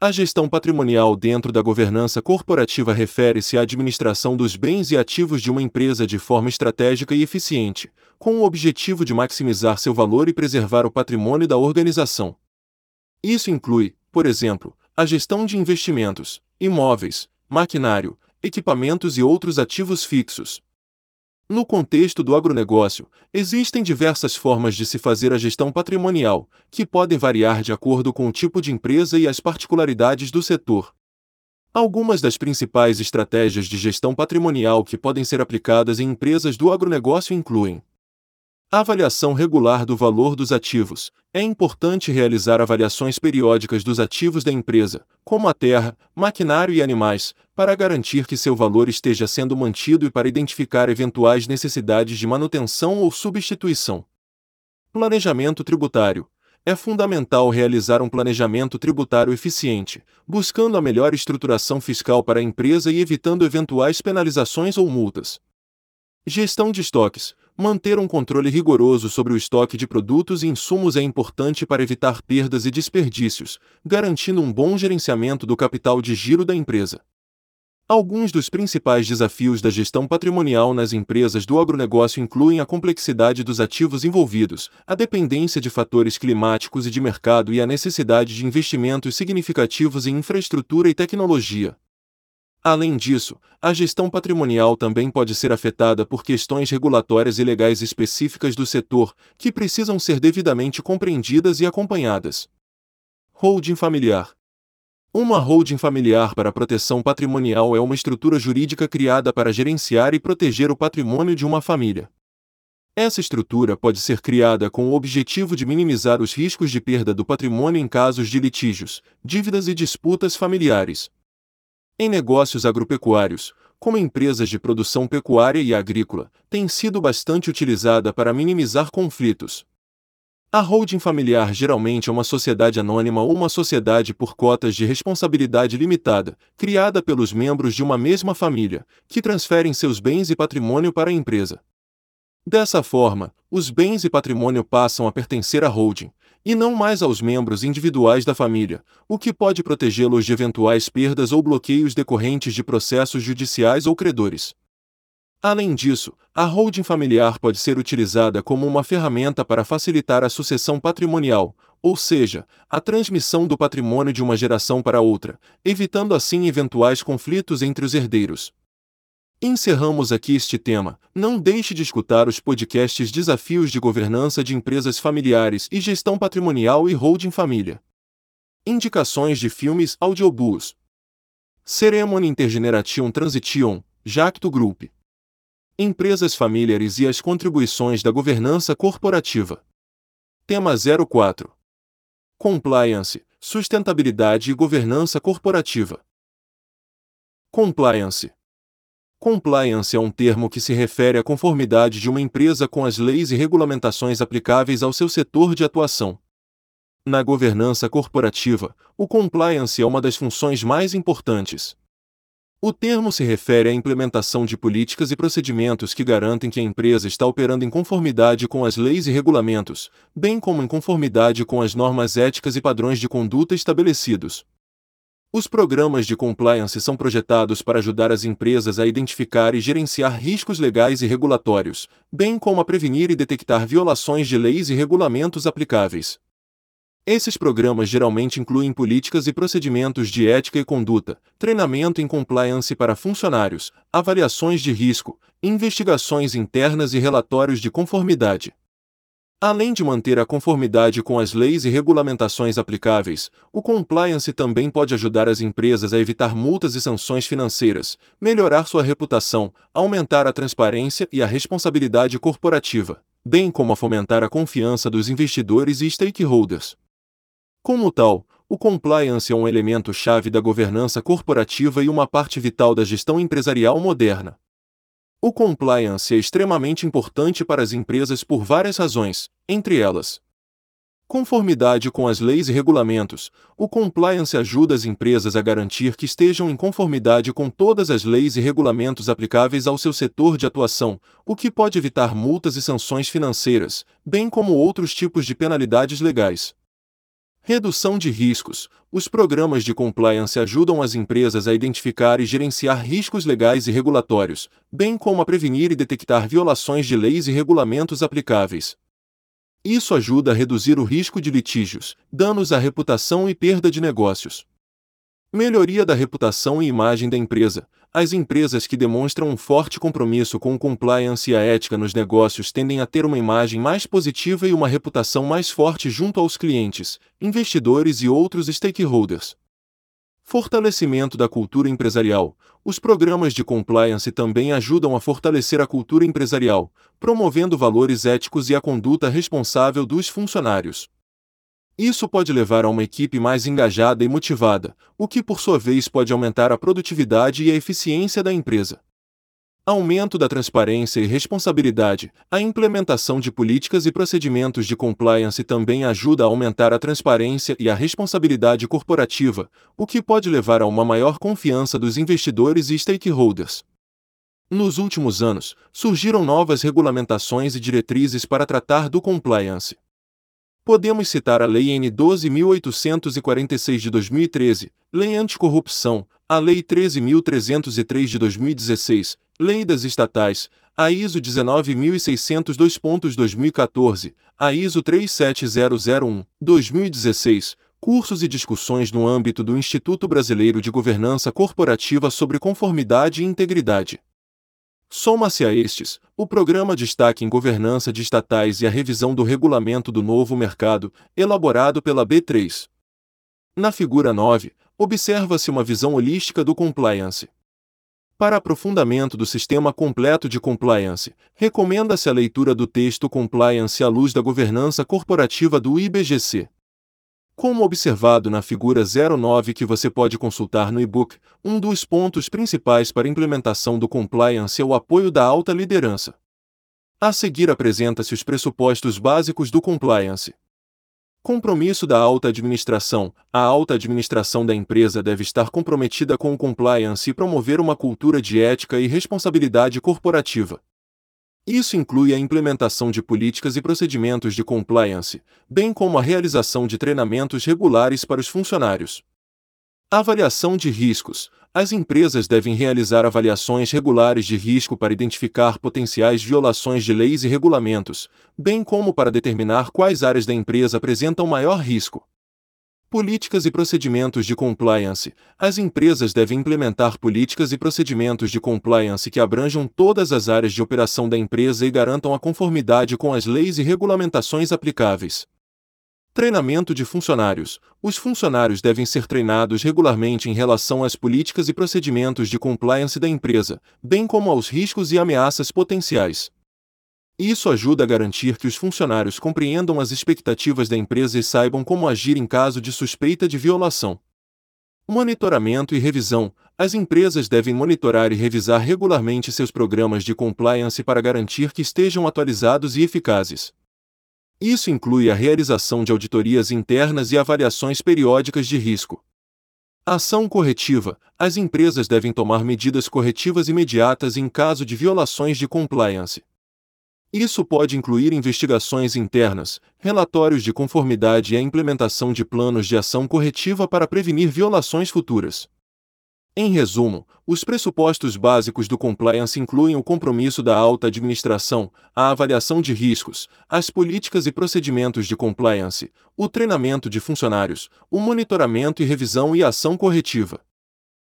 A gestão patrimonial dentro da governança corporativa refere-se à administração dos bens e ativos de uma empresa de forma estratégica e eficiente, com o objetivo de maximizar seu valor e preservar o patrimônio da organização. Isso inclui, por exemplo, a gestão de investimentos, imóveis, maquinário, equipamentos e outros ativos fixos, no contexto do agronegócio, existem diversas formas de se fazer a gestão patrimonial, que podem variar de acordo com o tipo de empresa e as particularidades do setor. Algumas das principais estratégias de gestão patrimonial que podem ser aplicadas em empresas do agronegócio incluem Avaliação regular do valor dos ativos. É importante realizar avaliações periódicas dos ativos da empresa, como a terra, maquinário e animais, para garantir que seu valor esteja sendo mantido e para identificar eventuais necessidades de manutenção ou substituição. Planejamento tributário. É fundamental realizar um planejamento tributário eficiente, buscando a melhor estruturação fiscal para a empresa e evitando eventuais penalizações ou multas. Gestão de estoques. Manter um controle rigoroso sobre o estoque de produtos e insumos é importante para evitar perdas e desperdícios, garantindo um bom gerenciamento do capital de giro da empresa. Alguns dos principais desafios da gestão patrimonial nas empresas do agronegócio incluem a complexidade dos ativos envolvidos, a dependência de fatores climáticos e de mercado e a necessidade de investimentos significativos em infraestrutura e tecnologia. Além disso, a gestão patrimonial também pode ser afetada por questões regulatórias e legais específicas do setor, que precisam ser devidamente compreendidas e acompanhadas. Holding familiar. Uma holding familiar para proteção patrimonial é uma estrutura jurídica criada para gerenciar e proteger o patrimônio de uma família. Essa estrutura pode ser criada com o objetivo de minimizar os riscos de perda do patrimônio em casos de litígios, dívidas e disputas familiares, em negócios agropecuários, como empresas de produção pecuária e agrícola, tem sido bastante utilizada para minimizar conflitos. A holding familiar geralmente é uma sociedade anônima ou uma sociedade por cotas de responsabilidade limitada, criada pelos membros de uma mesma família, que transferem seus bens e patrimônio para a empresa. Dessa forma, os bens e patrimônio passam a pertencer à holding, e não mais aos membros individuais da família, o que pode protegê-los de eventuais perdas ou bloqueios decorrentes de processos judiciais ou credores. Além disso, a holding familiar pode ser utilizada como uma ferramenta para facilitar a sucessão patrimonial, ou seja, a transmissão do patrimônio de uma geração para outra, evitando assim eventuais conflitos entre os herdeiros. Encerramos aqui este tema. Não deixe de escutar os podcasts Desafios de Governança de Empresas Familiares e Gestão Patrimonial e Holding Família. Indicações de filmes audiobooks. Ceremony Intergeneration Transition, Jacto Group. Empresas familiares e as contribuições da governança corporativa. Tema 04. Compliance, sustentabilidade e governança corporativa. Compliance. Compliance é um termo que se refere à conformidade de uma empresa com as leis e regulamentações aplicáveis ao seu setor de atuação. Na governança corporativa, o compliance é uma das funções mais importantes. O termo se refere à implementação de políticas e procedimentos que garantem que a empresa está operando em conformidade com as leis e regulamentos, bem como em conformidade com as normas éticas e padrões de conduta estabelecidos. Os programas de compliance são projetados para ajudar as empresas a identificar e gerenciar riscos legais e regulatórios, bem como a prevenir e detectar violações de leis e regulamentos aplicáveis. Esses programas geralmente incluem políticas e procedimentos de ética e conduta, treinamento em compliance para funcionários, avaliações de risco, investigações internas e relatórios de conformidade. Além de manter a conformidade com as leis e regulamentações aplicáveis, o compliance também pode ajudar as empresas a evitar multas e sanções financeiras, melhorar sua reputação, aumentar a transparência e a responsabilidade corporativa, bem como a fomentar a confiança dos investidores e stakeholders. Como tal, o compliance é um elemento chave da governança corporativa e uma parte vital da gestão empresarial moderna. O compliance é extremamente importante para as empresas por várias razões, entre elas: conformidade com as leis e regulamentos. O compliance ajuda as empresas a garantir que estejam em conformidade com todas as leis e regulamentos aplicáveis ao seu setor de atuação, o que pode evitar multas e sanções financeiras, bem como outros tipos de penalidades legais. Redução de riscos. Os programas de compliance ajudam as empresas a identificar e gerenciar riscos legais e regulatórios, bem como a prevenir e detectar violações de leis e regulamentos aplicáveis. Isso ajuda a reduzir o risco de litígios, danos à reputação e perda de negócios. Melhoria da reputação e imagem da empresa. As empresas que demonstram um forte compromisso com o compliance e a ética nos negócios tendem a ter uma imagem mais positiva e uma reputação mais forte junto aos clientes, investidores e outros stakeholders. Fortalecimento da cultura empresarial. Os programas de compliance também ajudam a fortalecer a cultura empresarial, promovendo valores éticos e a conduta responsável dos funcionários. Isso pode levar a uma equipe mais engajada e motivada, o que por sua vez pode aumentar a produtividade e a eficiência da empresa. Aumento da transparência e responsabilidade. A implementação de políticas e procedimentos de compliance também ajuda a aumentar a transparência e a responsabilidade corporativa, o que pode levar a uma maior confiança dos investidores e stakeholders. Nos últimos anos, surgiram novas regulamentações e diretrizes para tratar do compliance. Podemos citar a Lei N 12.846 de 2013, Lei Anticorrupção, a Lei 13.303 de 2016, Lei das Estatais, a ISO 19.602.2014, a ISO 37001, 2016, cursos e discussões no âmbito do Instituto Brasileiro de Governança Corporativa sobre Conformidade e Integridade. Soma-se a estes, o Programa Destaque em Governança de Estatais e a revisão do Regulamento do Novo Mercado, elaborado pela B3. Na figura 9, observa-se uma visão holística do compliance. Para aprofundamento do sistema completo de compliance, recomenda-se a leitura do texto Compliance à luz da governança corporativa do IBGC. Como observado na figura 09 que você pode consultar no e-book, um dos pontos principais para a implementação do compliance é o apoio da alta liderança. A seguir apresenta-se os pressupostos básicos do compliance. Compromisso da alta administração. A alta administração da empresa deve estar comprometida com o compliance e promover uma cultura de ética e responsabilidade corporativa. Isso inclui a implementação de políticas e procedimentos de compliance, bem como a realização de treinamentos regulares para os funcionários. Avaliação de riscos. As empresas devem realizar avaliações regulares de risco para identificar potenciais violações de leis e regulamentos, bem como para determinar quais áreas da empresa apresentam maior risco. Políticas e procedimentos de compliance. As empresas devem implementar políticas e procedimentos de compliance que abranjam todas as áreas de operação da empresa e garantam a conformidade com as leis e regulamentações aplicáveis. Treinamento de funcionários. Os funcionários devem ser treinados regularmente em relação às políticas e procedimentos de compliance da empresa, bem como aos riscos e ameaças potenciais. Isso ajuda a garantir que os funcionários compreendam as expectativas da empresa e saibam como agir em caso de suspeita de violação. Monitoramento e revisão: as empresas devem monitorar e revisar regularmente seus programas de compliance para garantir que estejam atualizados e eficazes. Isso inclui a realização de auditorias internas e avaliações periódicas de risco. Ação corretiva: as empresas devem tomar medidas corretivas imediatas em caso de violações de compliance. Isso pode incluir investigações internas, relatórios de conformidade e a implementação de planos de ação corretiva para prevenir violações futuras. Em resumo, os pressupostos básicos do compliance incluem o compromisso da alta administração, a avaliação de riscos, as políticas e procedimentos de compliance, o treinamento de funcionários, o monitoramento e revisão e ação corretiva.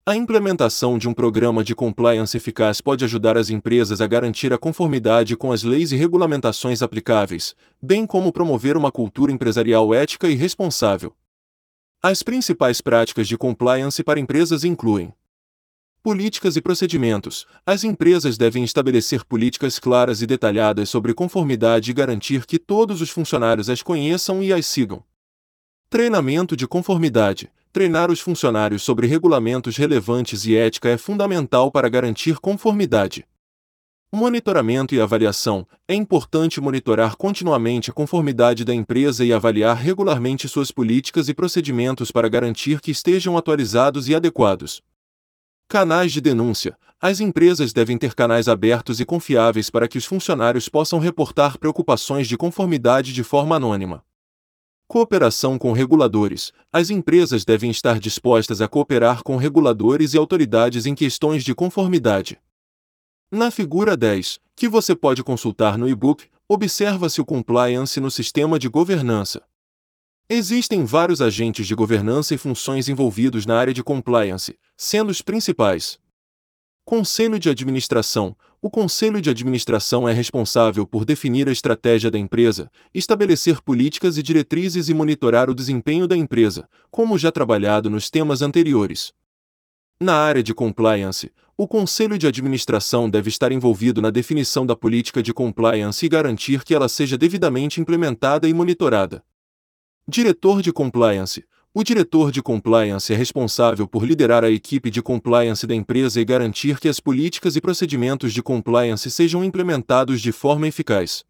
A implementação de um programa de compliance eficaz pode ajudar as empresas a garantir a conformidade com as leis e regulamentações aplicáveis, bem como promover uma cultura empresarial ética e responsável. As principais práticas de compliance para empresas incluem Políticas e procedimentos. As empresas devem estabelecer políticas claras e detalhadas sobre conformidade e garantir que todos os funcionários as conheçam e as sigam. Treinamento de conformidade. Treinar os funcionários sobre regulamentos relevantes e ética é fundamental para garantir conformidade. Monitoramento e avaliação. É importante monitorar continuamente a conformidade da empresa e avaliar regularmente suas políticas e procedimentos para garantir que estejam atualizados e adequados. Canais de denúncia. As empresas devem ter canais abertos e confiáveis para que os funcionários possam reportar preocupações de conformidade de forma anônima. Cooperação com reguladores. As empresas devem estar dispostas a cooperar com reguladores e autoridades em questões de conformidade. Na figura 10, que você pode consultar no e-book, observa-se o compliance no sistema de governança. Existem vários agentes de governança e funções envolvidos na área de compliance, sendo os principais Conselho de Administração. O Conselho de Administração é responsável por definir a estratégia da empresa, estabelecer políticas e diretrizes e monitorar o desempenho da empresa, como já trabalhado nos temas anteriores. Na área de compliance, o Conselho de Administração deve estar envolvido na definição da política de compliance e garantir que ela seja devidamente implementada e monitorada. Diretor de Compliance o diretor de compliance é responsável por liderar a equipe de compliance da empresa e garantir que as políticas e procedimentos de compliance sejam implementados de forma eficaz.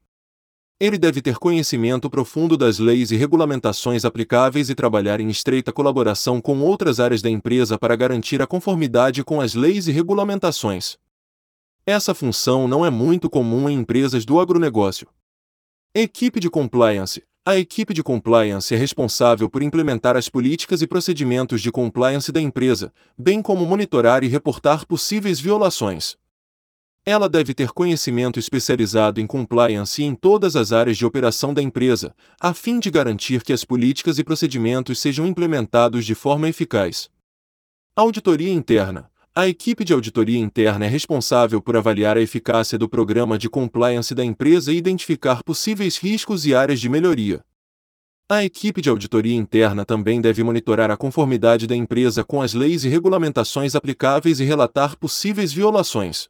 Ele deve ter conhecimento profundo das leis e regulamentações aplicáveis e trabalhar em estreita colaboração com outras áreas da empresa para garantir a conformidade com as leis e regulamentações. Essa função não é muito comum em empresas do agronegócio. Equipe de compliance a equipe de compliance é responsável por implementar as políticas e procedimentos de compliance da empresa, bem como monitorar e reportar possíveis violações. Ela deve ter conhecimento especializado em compliance em todas as áreas de operação da empresa, a fim de garantir que as políticas e procedimentos sejam implementados de forma eficaz. Auditoria interna. A equipe de auditoria interna é responsável por avaliar a eficácia do programa de compliance da empresa e identificar possíveis riscos e áreas de melhoria. A equipe de auditoria interna também deve monitorar a conformidade da empresa com as leis e regulamentações aplicáveis e relatar possíveis violações.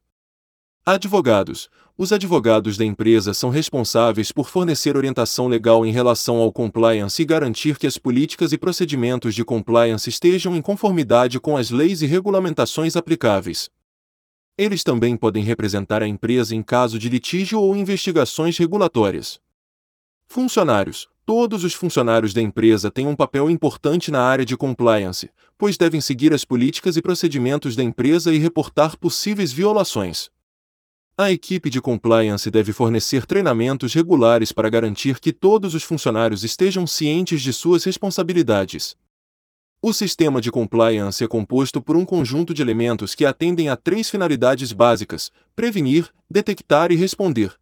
Advogados. Os advogados da empresa são responsáveis por fornecer orientação legal em relação ao compliance e garantir que as políticas e procedimentos de compliance estejam em conformidade com as leis e regulamentações aplicáveis. Eles também podem representar a empresa em caso de litígio ou investigações regulatórias. Funcionários. Todos os funcionários da empresa têm um papel importante na área de compliance, pois devem seguir as políticas e procedimentos da empresa e reportar possíveis violações. A equipe de compliance deve fornecer treinamentos regulares para garantir que todos os funcionários estejam cientes de suas responsabilidades. O sistema de compliance é composto por um conjunto de elementos que atendem a três finalidades básicas: prevenir, detectar e responder.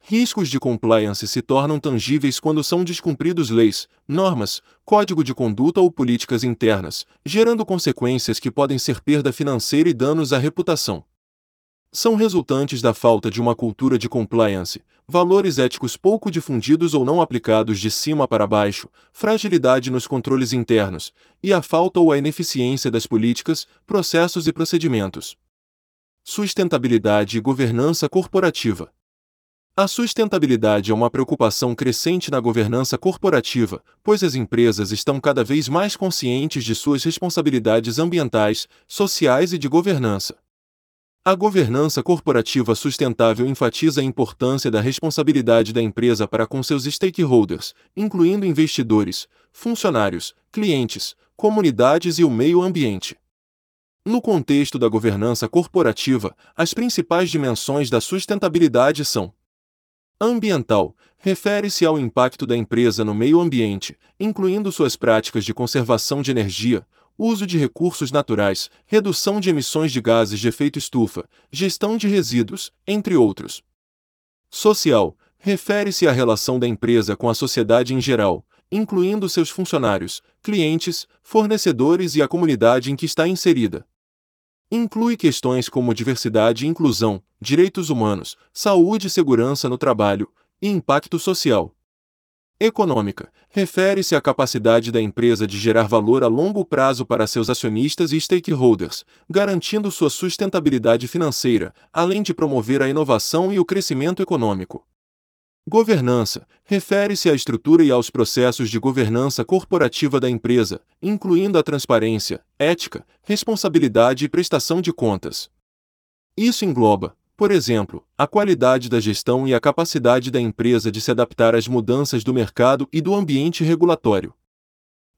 Riscos de compliance se tornam tangíveis quando são descumpridos leis, normas, código de conduta ou políticas internas, gerando consequências que podem ser perda financeira e danos à reputação. São resultantes da falta de uma cultura de compliance, valores éticos pouco difundidos ou não aplicados de cima para baixo, fragilidade nos controles internos, e a falta ou a ineficiência das políticas, processos e procedimentos. Sustentabilidade e governança corporativa. A sustentabilidade é uma preocupação crescente na governança corporativa, pois as empresas estão cada vez mais conscientes de suas responsabilidades ambientais, sociais e de governança. A governança corporativa sustentável enfatiza a importância da responsabilidade da empresa para com seus stakeholders, incluindo investidores, funcionários, clientes, comunidades e o meio ambiente. No contexto da governança corporativa, as principais dimensões da sustentabilidade são Ambiental refere-se ao impacto da empresa no meio ambiente, incluindo suas práticas de conservação de energia, uso de recursos naturais, redução de emissões de gases de efeito estufa, gestão de resíduos, entre outros. Social refere-se à relação da empresa com a sociedade em geral, incluindo seus funcionários, clientes, fornecedores e a comunidade em que está inserida. Inclui questões como diversidade e inclusão, direitos humanos, saúde e segurança no trabalho, e impacto social. Econômica refere-se à capacidade da empresa de gerar valor a longo prazo para seus acionistas e stakeholders, garantindo sua sustentabilidade financeira, além de promover a inovação e o crescimento econômico. Governança refere-se à estrutura e aos processos de governança corporativa da empresa, incluindo a transparência, ética, responsabilidade e prestação de contas. Isso engloba, por exemplo, a qualidade da gestão e a capacidade da empresa de se adaptar às mudanças do mercado e do ambiente regulatório.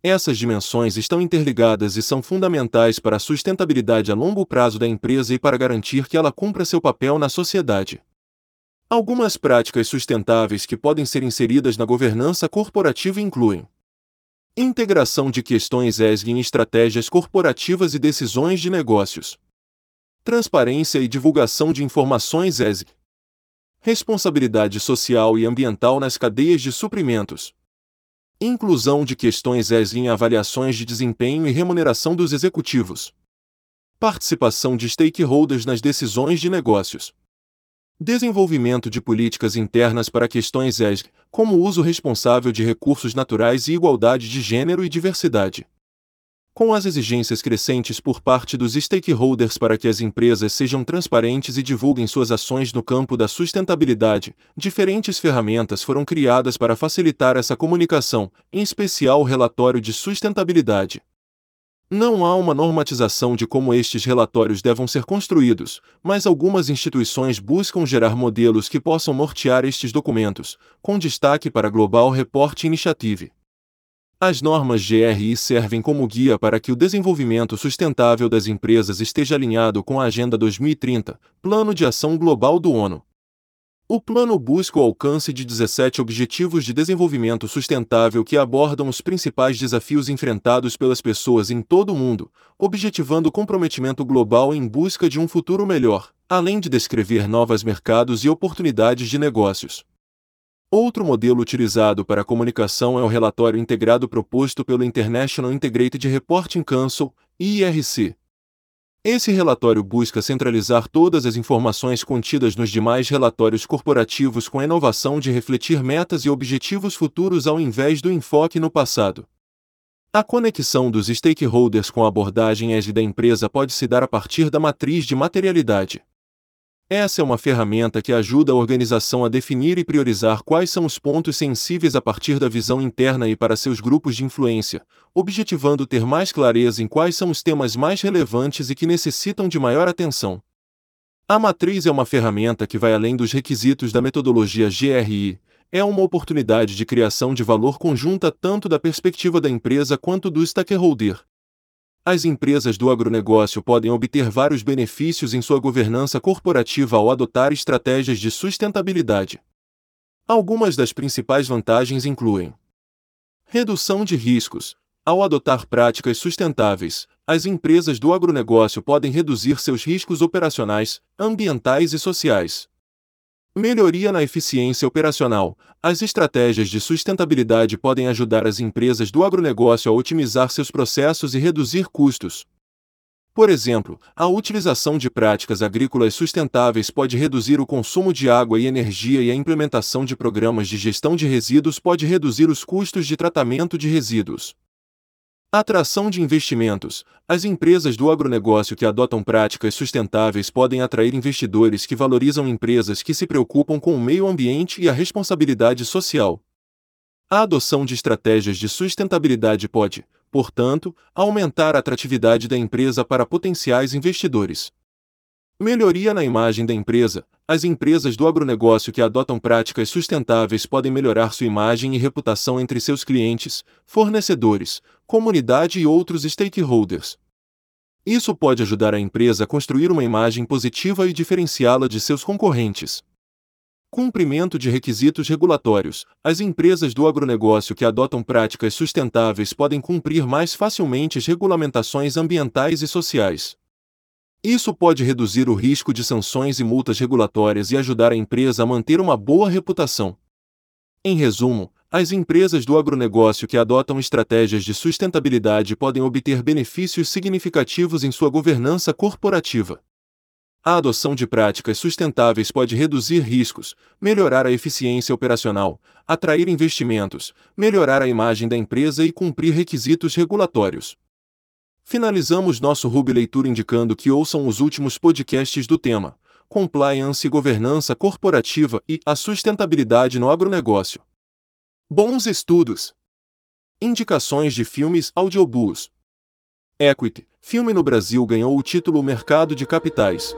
Essas dimensões estão interligadas e são fundamentais para a sustentabilidade a longo prazo da empresa e para garantir que ela cumpra seu papel na sociedade. Algumas práticas sustentáveis que podem ser inseridas na governança corporativa incluem integração de questões ESG em estratégias corporativas e decisões de negócios, transparência e divulgação de informações ESG, responsabilidade social e ambiental nas cadeias de suprimentos, inclusão de questões ESG em avaliações de desempenho e remuneração dos executivos, participação de stakeholders nas decisões de negócios. Desenvolvimento de políticas internas para questões ESG, como uso responsável de recursos naturais e igualdade de gênero e diversidade. Com as exigências crescentes por parte dos stakeholders para que as empresas sejam transparentes e divulguem suas ações no campo da sustentabilidade, diferentes ferramentas foram criadas para facilitar essa comunicação, em especial o relatório de sustentabilidade. Não há uma normatização de como estes relatórios devam ser construídos, mas algumas instituições buscam gerar modelos que possam nortear estes documentos, com destaque para a Global Report Initiative. As normas GRI servem como guia para que o desenvolvimento sustentável das empresas esteja alinhado com a Agenda 2030, Plano de Ação Global do ONU. O plano busca o alcance de 17 Objetivos de Desenvolvimento Sustentável que abordam os principais desafios enfrentados pelas pessoas em todo o mundo, objetivando o comprometimento global em busca de um futuro melhor, além de descrever novos mercados e oportunidades de negócios. Outro modelo utilizado para a comunicação é o relatório integrado proposto pelo International Integrated Reporting Council, IRC, esse relatório busca centralizar todas as informações contidas nos demais relatórios corporativos com a inovação de refletir metas e objetivos futuros ao invés do enfoque no passado. A conexão dos stakeholders com a abordagem ESG da empresa pode se dar a partir da matriz de materialidade. Essa é uma ferramenta que ajuda a organização a definir e priorizar quais são os pontos sensíveis a partir da visão interna e para seus grupos de influência, objetivando ter mais clareza em quais são os temas mais relevantes e que necessitam de maior atenção. A matriz é uma ferramenta que vai além dos requisitos da metodologia GRI, é uma oportunidade de criação de valor conjunta tanto da perspectiva da empresa quanto do stakeholder. As empresas do agronegócio podem obter vários benefícios em sua governança corporativa ao adotar estratégias de sustentabilidade. Algumas das principais vantagens incluem: redução de riscos. Ao adotar práticas sustentáveis, as empresas do agronegócio podem reduzir seus riscos operacionais, ambientais e sociais. Melhoria na eficiência operacional. As estratégias de sustentabilidade podem ajudar as empresas do agronegócio a otimizar seus processos e reduzir custos. Por exemplo, a utilização de práticas agrícolas sustentáveis pode reduzir o consumo de água e energia e a implementação de programas de gestão de resíduos pode reduzir os custos de tratamento de resíduos. Atração de investimentos. As empresas do agronegócio que adotam práticas sustentáveis podem atrair investidores que valorizam empresas que se preocupam com o meio ambiente e a responsabilidade social. A adoção de estratégias de sustentabilidade pode, portanto, aumentar a atratividade da empresa para potenciais investidores. Melhoria na imagem da empresa. As empresas do agronegócio que adotam práticas sustentáveis podem melhorar sua imagem e reputação entre seus clientes, fornecedores, comunidade e outros stakeholders. Isso pode ajudar a empresa a construir uma imagem positiva e diferenciá-la de seus concorrentes. Cumprimento de requisitos regulatórios. As empresas do agronegócio que adotam práticas sustentáveis podem cumprir mais facilmente as regulamentações ambientais e sociais. Isso pode reduzir o risco de sanções e multas regulatórias e ajudar a empresa a manter uma boa reputação. Em resumo, as empresas do agronegócio que adotam estratégias de sustentabilidade podem obter benefícios significativos em sua governança corporativa. A adoção de práticas sustentáveis pode reduzir riscos, melhorar a eficiência operacional, atrair investimentos, melhorar a imagem da empresa e cumprir requisitos regulatórios. Finalizamos nosso Ruby Leitura indicando que ouçam os últimos podcasts do tema Compliance e Governança Corporativa e a Sustentabilidade no Agronegócio. Bons estudos! Indicações de filmes audiobooks. Equity, filme no Brasil ganhou o título Mercado de Capitais.